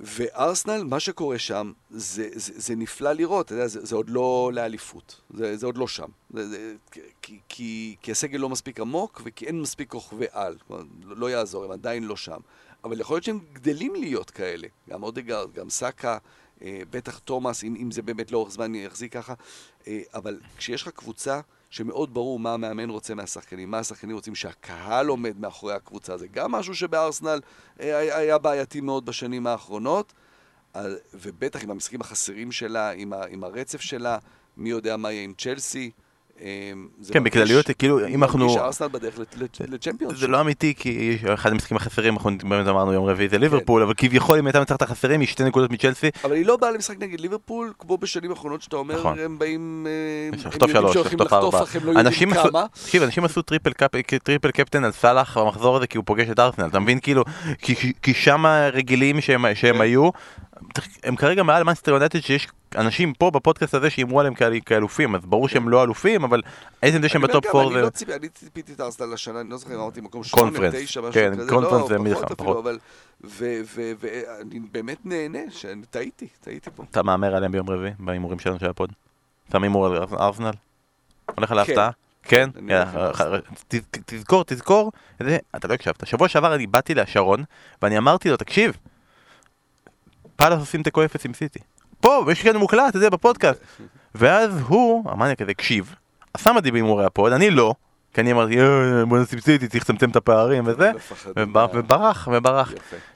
וארסנל, מה שקורה שם, זה, זה, זה נפלא לראות, זה, זה עוד לא לאליפות, זה, זה עוד לא שם. זה, זה, כי, כי, כי הסגל לא מספיק עמוק, וכי אין מספיק כוכבי על. לא, לא יעזור, הם עדיין לא שם. אבל יכול להיות שהם גדלים להיות כאלה. גם אודגרד, גם סאקה, אה, בטח תומאס, אם, אם זה באמת לאורך זמן יחזיק ככה. אה, אבל כשיש לך קבוצה שמאוד ברור מה המאמן רוצה מהשחקנים, מה השחקנים רוצים שהקהל עומד מאחורי הקבוצה, זה גם משהו שבארסנל אה, היה בעייתי מאוד בשנים האחרונות, ובטח עם המשחקים החסרים שלה, עם הרצף שלה, מי יודע מה יהיה עם צ'לסי. אמ, כן, בכלליות, כאילו, אם אנחנו... מרגיש ארסנל בדרך לצ'מפיונס. זה לא אמיתי, כי אחד המשחקים החסרים, אנחנו באמת אמרנו יום רביעי זה ליברפול, אבל כביכול אם היא תצליח את החסרים, היא שתי נקודות מצ'לסי. אבל היא לא באה למשחק נגד ליברפול, כמו בשנים האחרונות שאתה אומר, נכון. הם באים... אה, לחטוף שלוש, לחטוף ארבע. לא תקשיב, אנשים עשו triple captain על סאלח במחזור הזה, כי הוא פוגש את ארסנל, אתה מבין? כאילו, כי שם רגילים שהם כן. היו, הם כרגע מעל מנסטר יונטד שיש אנשים פה בפודקאסט הזה שאימרו עליהם כאלופים, אז ברור שהם לא אלופים, אבל עצם זה שהם בטופ 4 זה... אני ציפיתי את ארסנל לשנה, אני לא זוכר אם אמרתי מקום 8, 9, משהו כן, כזה, קונפרנס זה מלחמה פחות. ואני באמת נהנה, טעיתי, טעיתי פה. אתה מהמר עליהם ביום רביעי, בהימורים שלנו של הפוד? שם הימור על ארסנל? הולך על ההפתעה? כן? תזכור, תזכור, אתה לא הקשבת. שבוע שעבר אני באתי לשרון, ואני אמרתי לו, תקשיב, פאלאס עושים תיקו אפס עם סיטי. פה, יש כאן מוקלט, אתה יודע, בפודקאסט. ואז הוא, המאניה כזה, הקשיב, עשה מדהים בהימורי ה pod, אני לא, כי אני אמרתי, בוא נשים סיטי, צריך לצמצם את הפערים וזה, וברח, וברח.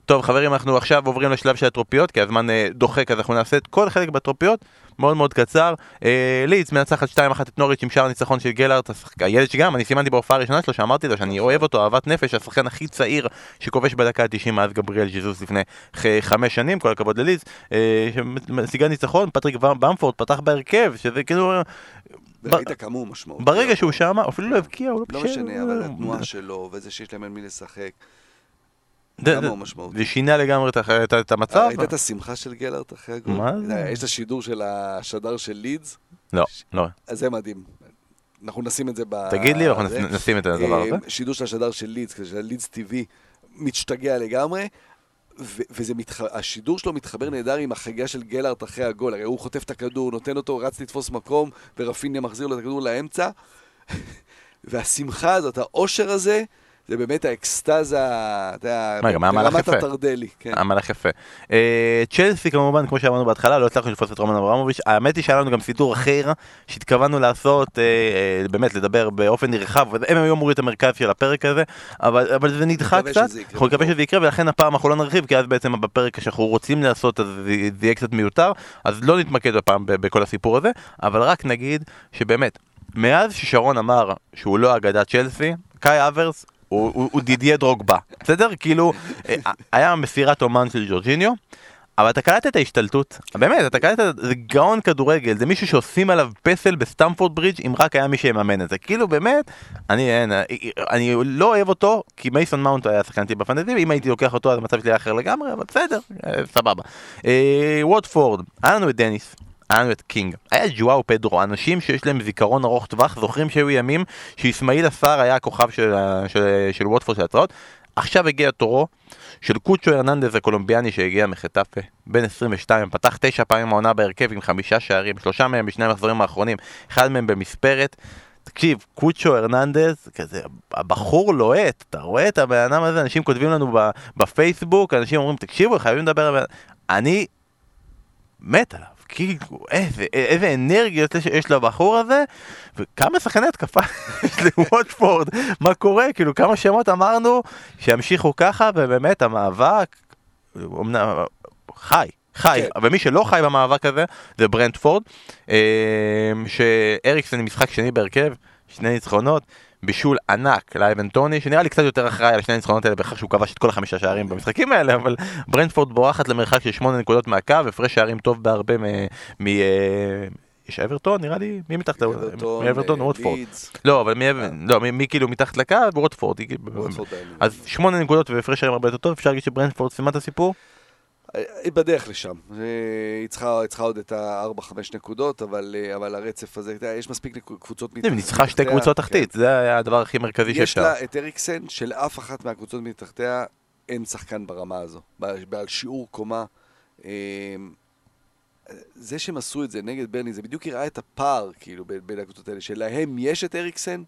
טוב חברים, אנחנו עכשיו עוברים לשלב של הטרופיות, כי הזמן אה, דוחק, אז אנחנו נעשה את כל חלק בטרופיות, מאוד מאוד קצר. אה, ליץ מנצחת 2-1 את נוריץ' עם שער ניצחון של גלארט, הילד שגם, אני סימנתי בהופעה הראשונה שלו, שאמרתי לו שאני אוהב אותו, אהבת נפש, השחקן הכי צעיר שכובש בדקה ה-90 מאז גבריאל ג'זוס לפני חמש שנים, כל הכבוד לליץ, אה, שמשיגה ניצחון, פטריק במפורד פתח בהרכב, שזה כאילו... וראית כמה הוא משמעותי. ברגע שהוא שם, אפילו לא הבקיע, הוא לא לא משנה, אבל התנועה שלו, וזה שיש להם על מי לשחק. כמה הוא משמעותי. זה שינה לגמרי את המצב. ראית את השמחה של גלארט אחרי הגול? מה זה? יש את השידור של השדר של לידס? לא, לא. אז זה מדהים. אנחנו נשים את זה ב... תגיד לי, אנחנו נשים את הדבר הזה. אה, שידור של השדר של לידס, של לידס TV, משתגע לגמרי. והשידור שלו מתחבר נהדר עם החגיגה של גלארט אחרי הגול, הרי הוא חוטף את הכדור, נותן אותו, רץ לתפוס מקום, ורפיניה מחזיר לו את הכדור לאמצע. והשמחה הזאת, העושר הזה, זה באמת האקסטזה, אתה יודע, ברמת הטרדלי. כן. המלך יפה. אה, צ'לסי כמובן, כמו שאמרנו בהתחלה, לא הצלחנו לתפוס את רומן אברמוביץ'. האמת היא שהיה לנו גם סידור אחר שהתכוונו לעשות, אה, אה, באמת לדבר באופן נרחב, הם היו אמורים את המרכז של הפרק הזה, אבל זה נדחה קצת. אנחנו נקווה שזה יקרה, ולכן הפעם אנחנו לא נרחיב, כי אז בעצם בפרק שאנחנו רוצים לעשות, אז זה יהיה קצת מיותר, אז לא נתמקד הפעם בכל הסיפור הזה, אבל רק נגיד שבאמת, מאז ששרון אמר שהוא לא אגדת צ'לסי, קאי האברץ הוא דידייה דרוגבה, בסדר? כאילו, אה, היה מסירת אומן של ג'ורג'יניו, אבל אתה קלטת את ההשתלטות, באמת, אתה קלטת, זה גאון כדורגל, זה מישהו שעושים עליו פסל בסטמפורד ברידג' אם רק היה מי שיממן את זה, כאילו באמת, אני, אין, אה, אני לא אוהב אותו, כי מייסון מאונט היה שחקן שלי בפנטזי, אם הייתי לוקח אותו אז המצב שלי היה אחר לגמרי, אבל בסדר, אה, סבבה. ווטפורד, היה לנו את דניס, לנו את קינג, היה ג'ואאו פדרו, אנשים שיש להם זיכרון ארוך טווח, זוכרים שהיו ימים שאיסמעילה סאר היה הכוכב של, של, של ווטפורד של הצעות, עכשיו הגיע תורו של קוצ'ו הרננדז הקולומביאני שהגיע מחטאפה, בן 22, פתח תשע פעמים העונה בהרכב עם חמישה שערים, שלושה מהם בשני המחזורים האחרונים, אחד מהם במספרת. תקשיב, קוצ'ו הרננדז, כזה, הבחור לוהט, אתה רואה את הבן אדם הזה, אנשים כותבים לנו בפייסבוק, אנשים אומרים, תקשיבו, חייבים לדבר על... אני מת עליו. כאילו, איזה, איזה אנרגיות יש לבחור הזה, וכמה שחקני התקפה יש לווטפורד, מה קורה, כאילו כמה שמות אמרנו שימשיכו ככה, ובאמת המאבק, אמנם, חי. חי, כן. ומי שלא חי במאבק הזה זה ברנדפורד, שאריקסון משחק שני בהרכב, שני ניצחונות, בישול ענק לאייבן טוני, שנראה לי קצת יותר אחראי על שני הניצחונות האלה בכך שהוא כבש את כל החמישה שערים במשחקים האלה, אבל ברנדפורד בורחת למרחק של שמונה נקודות מהקו, הפרש שערים טוב בהרבה מ... אה, יש אברטון נראה לי, מי מתחת לאברטון? מאברטון, ווטפורד. לא, אבל לא, מי כאילו מתחת לקו? ווטפורד. אז שמונה נקודות והפרש שערים הרבה יותר טוב, אפשר להגיד שברנדפורד סיימה את הסיפור? היא בדרך לשם. היא צריכה, היא צריכה עוד את ה-4-5 נקודות, אבל, אבל הרצף הזה, יש מספיק קבוצות מתחתיה. היא ניצחה שתי קבוצות תחתית, כן. זה היה הדבר הכי מרכזי שאפשר. יש לה את אריקסן, שלאף אחת מהקבוצות מתחתיה אין שחקן ברמה הזו, בעל שיעור קומה. אמ, זה שהם עשו את זה נגד ברני, זה בדיוק הראה את הפער, כאילו, בין הקבוצות האלה, שלהם יש את אריקסן,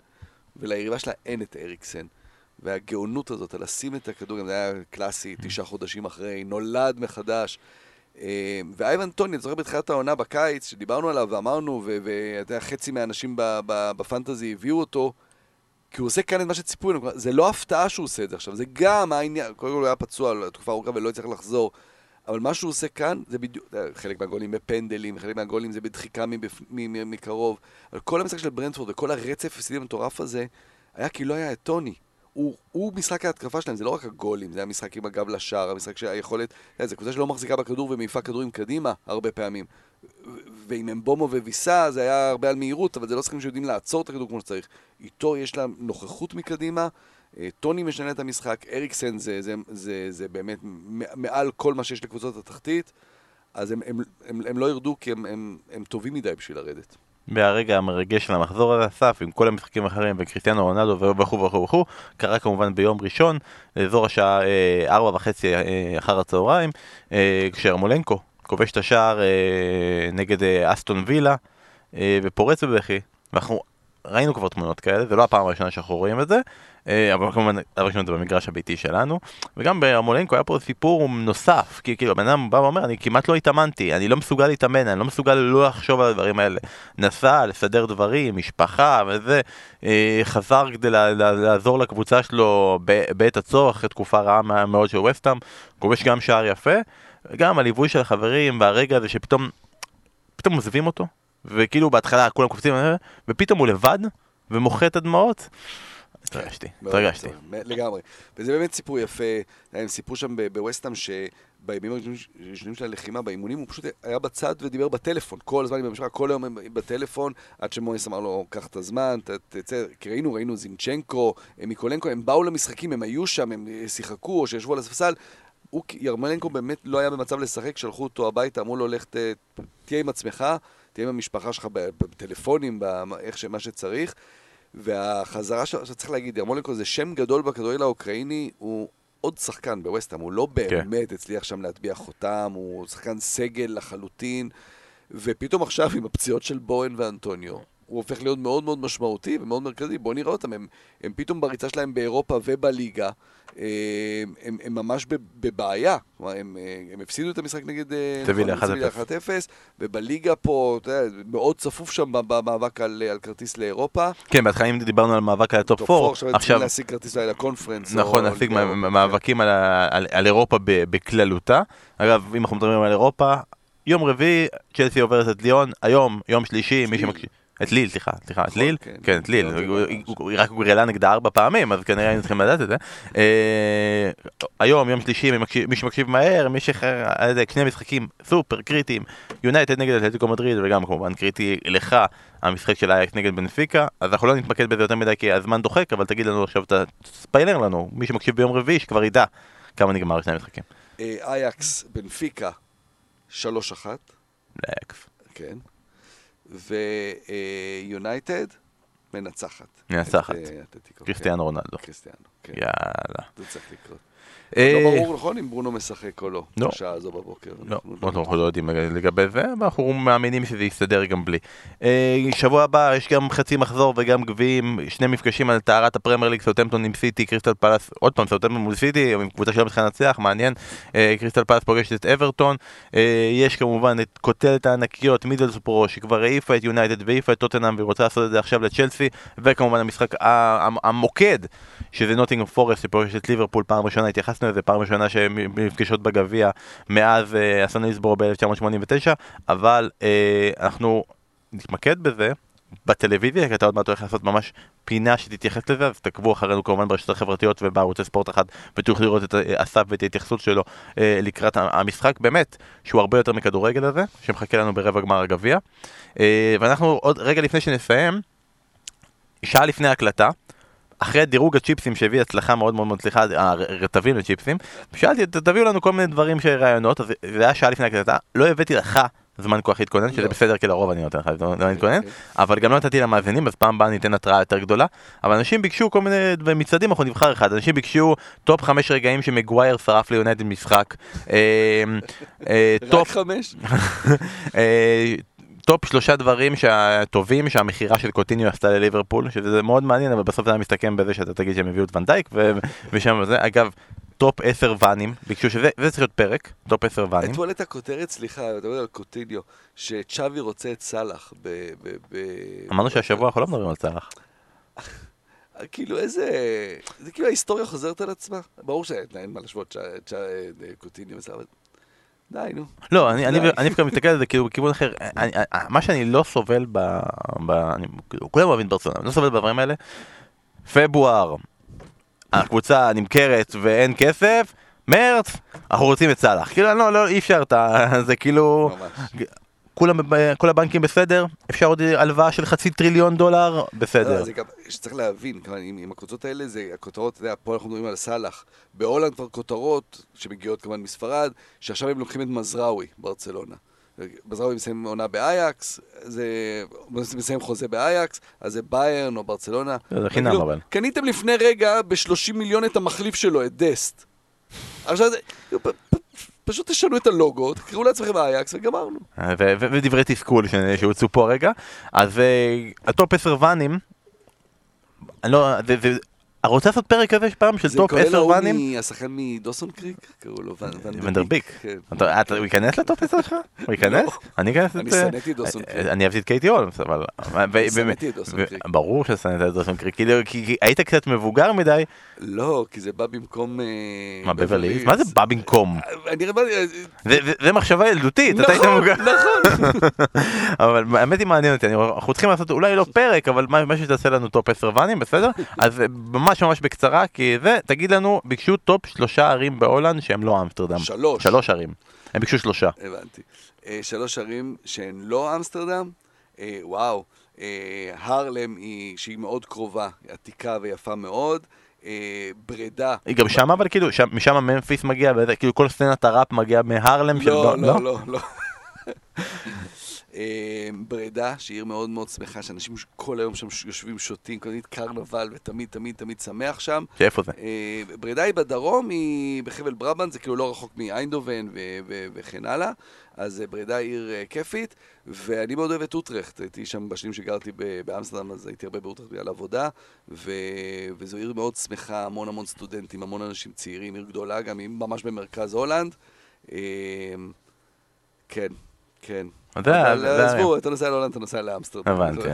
וליריבה שלה אין את אריקסן. והגאונות הזאת, לשים את הכדור, גם זה היה קלאסי, תשעה חודשים אחרי, נולד מחדש. אה, ואייבן טוני, אני זוכר בתחילת העונה בקיץ, שדיברנו עליו ואמרנו, ואתה יודע, חצי מהאנשים בפנטזי הביאו אותו, כי הוא עושה כאן את מה שציפו לנו, זה לא הפתעה שהוא עושה את זה עכשיו, זה גם העניין, קודם כל הוא היה פצוע תקופה ארוכה ולא הצליח לחזור, אבל מה שהוא עושה כאן, זה בדיוק, חלק מהגולים בפנדלים, חלק מהגולים זה בדחיקה מקרוב, אבל כל המשחק של ברנדפורד וכל הרצף הפסידי המטורף הזה, היה כי לא היה את טוני. הוא, הוא משחק ההתקפה שלהם, זה לא רק הגולים, זה המשחק עם הגב לשער, המשחק שהיכולת, זו קבוצה שלא מחזיקה בכדור ומעיפה כדורים קדימה הרבה פעמים. ועם אמבומו וויסה זה היה הרבה על מהירות, אבל זה לא שחקנים שיודעים לעצור את הכדור כמו שצריך. איתו יש להם נוכחות מקדימה, אה, טוני משנה את המשחק, אריקסן זה, זה, זה, זה, זה באמת מעל כל מה שיש לקבוצות התחתית, אז הם, הם, הם, הם לא ירדו כי הם, הם, הם טובים מדי בשביל לרדת. מהרגע המרגש של המחזור הזה, אסף, עם כל המשחקים האחרים וקריסטיאנו רונלדו וכו' וכו' וכו', קרה כמובן ביום ראשון, לאזור השעה אה, ארבע וחצי אה, אחר הצהריים, אה, כשהרמולנקו כובש את השער נגד אסטון וילה ופורץ בבכי, ואנחנו ראינו כבר תמונות כאלה, זה לא הפעם הראשונה שאנחנו רואים את זה, אה, אבל כמובן, הראשון זה במגרש הביתי שלנו, וגם ברמולנקו היה פה סיפור נוסף, כי כאילו הבן אדם בא ואומר, אני כמעט לא התאמנתי, אני לא מסוגל להתאמן, אני לא מסוגל לא לחשוב על הדברים האלה. נסע לסדר דברים, משפחה וזה, אה, חזר כדי לעזור לקבוצה שלו בעת הצורך, אחרי תקופה רעה מאוד של וסטאם, כובש גם שער יפה, וגם הליווי של החברים והרגע הזה שפתאום, פתאום עוזבים אותו, וכאילו בהתחלה כולם קופצים, ופתאום הוא לבד, ומוחה את הדמעות. התרגשתי, התרגשתי. לגמרי. וזה באמת סיפור יפה, הם סיפרו שם בווסטאם שבימים הראשונים של הלחימה, באימונים, הוא פשוט היה בצד ודיבר בטלפון, כל הזמן עם המשפחה, כל היום בטלפון, עד שמוניס אמר לו, קח את הזמן, תצא, כי ראינו, ראינו זינצ'נקו, מיקולנקו, הם באו למשחקים, הם היו שם, הם שיחקו או שישבו על הספסל. ירמלנקו באמת לא היה במצב לשחק, שלחו אותו הביתה, אמרו לו, לך תהיה עם עצמך, תהיה עם המשפחה שלך בטלפונים, באיך שמה שצריך. והחזרה שלו, עכשיו צריך להגיד, ירמולנקו זה שם גדול בכדורגל האוקראיני, הוא עוד שחקן בווסטהאם, הוא לא כן. באמת כן. הצליח שם להטביע חותם, הוא שחקן סגל לחלוטין, ופתאום עכשיו עם הפציעות של בואן ואנטוניו, הוא הופך להיות מאוד מאוד משמעותי ומאוד מרכזי. בואו נראה אותם, הם, הם פתאום בריצה שלהם באירופה ובליגה, הם, הם, הם ממש בבעיה. כלומר, הם, הם הפסידו את המשחק נגד אה, סבילה 1-0, ובליגה פה, אתה יודע, מאוד צפוף שם במאבק על, על כרטיס לאירופה. כן, בהתחלה אם דיברנו על מאבק על הטופ 4, עכשיו צריכים להשיג כרטיס לקונפרנס. נכון, להשיג מאבקים על, על, על אירופה בכללותה. אגב, אם אנחנו מדברים על אירופה, יום רביעי, צ'לסי עוברת את ליאון, היום, יום שלישי, מי שמקשיב. את ליל, סליחה, סליחה, את נכון, ליל, כן, כן את ליל, היא רק גרלה נגדה ארבע פעמים, אז כנראה היינו צריכים לדעת את זה. אה, היום, יום שלישי, מי שמקשיב מהר, מי שאחר, שני משחקים סופר קריטיים, יונייטד נגד אתלטיקו מדריד, וגם כמובן קריטי לך, המשחק של אייקס נגד בנפיקה, אז אנחנו לא נתמקד בזה יותר מדי כי הזמן דוחק, אבל תגיד לנו עכשיו, תספיילר לנו, מי שמקשיב ביום רביעי, שכבר ידע כמה נגמר שני המשחקים. אה, אייאקס, בנפיקה, שלוש אחת. לאייאקס. כן. ויונייטד מנצחת. מנצחת. קריסטיאנו רונלדו. קריסטיאנו, כן. יאללה. זה צריך לקרות. לא אה, ברור, נכון, אם ברונו משחק או לא, לא. בשעה הזו בבוקר. לא, אנחנו לא יודעים לגבי זה, ואנחנו מאמינים שזה יסתדר גם בלי. אה, שבוע הבא יש גם חצי מחזור וגם גביעים, שני מפגשים על טהרת הפרמייר ליג, סאוטמפטון עם סיטי, קריסטל פאלאס, עוד פעם, סאוטמפטון מול סיטי, עם קבוצה שלא מתחילה לנצח, מעניין. אה, קריסטל פאלאס פוגשת את אברטון, יש כמובן את קוטלת הענקיות, מידלסברו, שכבר העיפה את יונייטד והעיפה את טוטנאם והיא רוצה לעשות את זה עכשיו לצ'לסי, וכמובן המשחק המוקד, שזה נוטינגהאם פורסט, שפוגשת את ליברפול פעם ראשונה, התייחסנו לזה פעם ראשונה שהן נפגשות בגביע מאז אה, אסון הילסבורו ב-1989, אבל אה, אנחנו נתמקד בזה בטלוויזיה, כי אתה עוד מעט הולך לעשות ממש פינה שתתייחס לזה, אז תעקבו אחרינו כמובן ברשתות החברתיות ובערוצי ספורט אחד, ותוכלו לראות את אה, אסף ואת ההתייחסות שלו אה, לקראת המשחק, באמת, שהוא הרבה יותר מכדורגל הזה, שמחכה לנו ברבע גמר הגביע. אה, ואנחנו עוד רגע לפני שנסיים, שעה לפני ההקלטה, אחרי דירוג הצ'יפסים שהביא הצלחה מאוד מאוד מצליחה, הרטבים לצ'יפסים, שאלתי, תביאו לנו כל מיני דברים של רעיונות, אז זה היה שעה לפני הקלטה, לא הבאתי לך זמן כוח להתכונן, שזה לא. בסדר, כי לרוב אני נותן לך זמן להתכונן, אוקיי. אבל גם לא נתתי למאזינים, אז פעם הבאה ניתן התראה יותר גדולה, אבל אנשים ביקשו כל מיני, ומצעדים אנחנו נבחר אחד, אנשים ביקשו טופ חמש רגעים שמגווייר שרף ליונייטד משחק, אה, אה? אה, טופ שלושה דברים הטובים שהמכירה של קוטיניו עשתה לליברפול, שזה מאוד מעניין, אבל בסוף זה היה מסתכם בזה שאתה תגיד שהם הביאו את ונדייק, ושם זה, אגב, טופ עשר ואנים, ביקשו שזה, וזה צריך להיות פרק, טופ עשר ואנים. אתמול הייתה כותרת, סליחה, אתה יודע על קוטיניו, שצ'אבי רוצה את סאלח ב... אמרנו שהשבוע אנחנו לא מדברים על סאלח. כאילו איזה, זה כאילו ההיסטוריה חוזרת על עצמה. ברור שאין מה להשוות קוטיניו וסאלח. די, נו. לא, אני דווקא מסתכל על זה כאילו בכיוון אחר. מה שאני לא סובל ב... כולם אוהבים ברצונה, אני לא סובל בדברים האלה. פברואר, הקבוצה נמכרת ואין כסף, מרץ, אנחנו רוצים את סאלח. כאילו, לא, לא, אי אפשר, זה כאילו... כולם, כל הבנקים בסדר, אפשר עוד הלוואה של חצי טריליון דולר, בסדר. לא, זה גם, שצריך להבין, עם, עם הקבוצות האלה, זה הכותרות, אתה יודע, פה אנחנו מדברים על סאלח. בהולנד כבר כותרות, שמגיעות כמובן מספרד, שעכשיו הם לוקחים את מזרעוי, ברצלונה. מזרעוי מסיים עונה באייאקס, זה מסיים חוזה באייקס, אז זה ביירן או ברצלונה. זה חינם כאילו, אבל. קניתם לפני רגע ב-30 מיליון את המחליף שלו, את דסט. עכשיו, פשוט תשנו את הלוגו, תקראו לעצמכם אייאקס וגמרנו. ודברי תסכול שהוצאו פה רגע. אז אה, הטופ 10 ואנים, לא, אני רוצה לעשות פרק כזה פעם של טופ 10 ואנים. זה כולל ההוא השחקן מדוסונ'ס קריק? קראו לו ונדרביק. כן. הוא ייכנס לטופ 10 שלך? הוא ייכנס? לא. אני אכנס אני שנאתי את דוסונ'ס קריק. אני אהבתי את קייטי הולמס, אבל... אני שנאתי את דוסונ'ס קריק. ברור ששנאת את דוסונ'ס קריק, כי היית קצת מבוגר מדי. לא, כי זה בא במקום... אה, מה, בברלי? מה זה בא במקום? אה, זה מחשבה ילדותית, אתה היית נכון, מבוגר. נכון, אבל האמת היא מעניין אותי, אנחנו צריכים לעשות אולי לא פרק, אבל מה שתעשה לנו טופ 10 ואנים, בסדר? אז ממש ממש בקצרה, כי זה, תגיד לנו, ביקשו טופ שלושה ערים בהולנד שהם לא אמסטרדם. שלוש. שלוש ערים. הם ביקשו שלושה. הבנתי. אה, שלוש ערים שהן לא אמסטרדם, אה, וואו. אה, הרלם היא, שהיא מאוד קרובה, עתיקה ויפה מאוד. ברדה. היא גם שם אבל כאילו, משם ממפיס מגיע, כאילו כל סצנת הראפ מגיע מהרלם של... לא, לא, לא, לא. אמ, ברדה, שהיא עיר מאוד מאוד שמחה, שאנשים כל היום שם יושבים, שותים, תמיד קרנבל, ותמיד תמיד תמיד שמח שם. שאיפה זה? אמ, ברדה היא בדרום, היא בחבל ברבנט, זה כאילו לא רחוק מאיינדובן וכן הלאה. אז אה, ברדה היא עיר אה, כיפית, ואני מאוד אוהב את אוטרכט, הייתי שם בשנים שגרתי באמסטרדם, אז הייתי הרבה באוטרכט בגלל עבודה, ו... וזו עיר מאוד שמחה, המון המון סטודנטים, המון אנשים צעירים, עיר גדולה, גם היא ממש במרכז הולנד. אמ, כן, כן. אבל עזבו, אתה נוסע להולנד, אתה נוסע לאמסטרדם. הבנתי.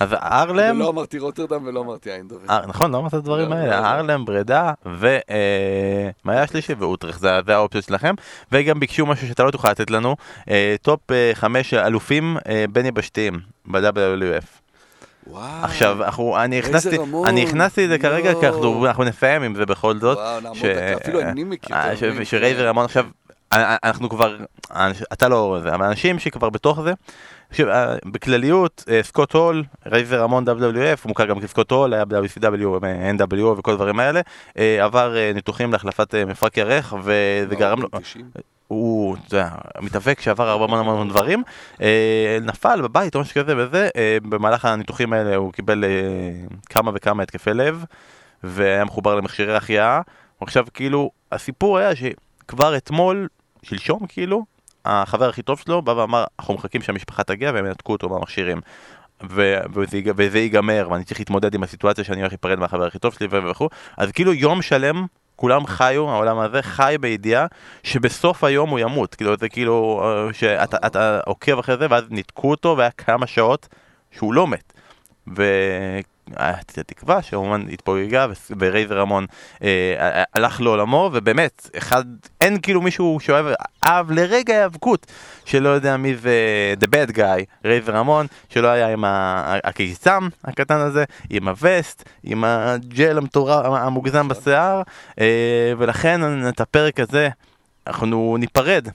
אז ארלם... ולא אמרתי רוטרדם ולא אמרתי איינדובן. אה, נכון, לא אמרת את הדברים לא, האלה. לא, לא. ארלם, ברדה, ומה אה, היה השלישי? ואוטרכט, זה האופציות שלכם. וגם ביקשו משהו שאתה לא תוכל לתת לנו, אה, טופ חמש אלופים בין יבשתיים ב-WWF. וואו, עכשיו, אנחנו, אני הכנסתי, אני הכנסתי את זה כרגע, כי אנחנו נסיים עם זה בכל זאת. וואו, נעמוד דקה, אפילו אני מכיר. שרייזור רמון עכשיו, אנחנו כבר, אתה לא, אבל אנשים שכבר בתוך זה, אה, בכלליות, אה, סקוט הול, רייזור רמון WWF, מוכר גם כסקוט הול, היה ב-WCW, NWO וכל הדברים האלה, אה, עבר ניתוחים להחלפת מפרק ירך, וזה גרם לו... הוא, מתאבק שעבר הרבה המון המון דברים, נפל בבית או משהו כזה וזה, במהלך הניתוחים האלה הוא קיבל כמה וכמה התקפי לב, והיה מחובר למכשירי החייאה. עכשיו כאילו, הסיפור היה שכבר אתמול, שלשום כאילו, החבר הכי טוב שלו בא ואמר, אנחנו מחכים שהמשפחה תגיע והם ינתקו אותו מהמכשירים. ו- וזה, וזה ייגמר, ואני צריך להתמודד עם הסיטואציה שאני הולך להיפרד מהחבר הכי טוב שלי וכו', אז כאילו יום שלם כולם חיו, העולם הזה חי בידיעה שבסוף היום הוא ימות, כאילו זה כאילו אה, שאתה עוקב אחרי זה ואז ניתקו אותו והיה כמה שעות שהוא לא מת. ו... הייתה תקווה שאומן התפוגגה ורייזר המון אה, הלך לעולמו ובאמת אחד אין כאילו מישהו שאוהב אהב לרגע היאבקות שלא יודע מי זה The Bad Guy רייזר המון שלא היה עם הקיסם הקטן הזה עם הווסט עם הג'ל המטורף המוגזם בשיער אה, ולכן את הפרק הזה אנחנו ניפרד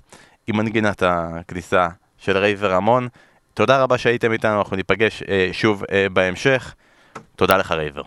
עם מנגינת הכניסה של רייזור רמון תודה רבה שהייתם איתנו, אנחנו ניפגש אה, שוב אה, בהמשך. תודה לך רייזור.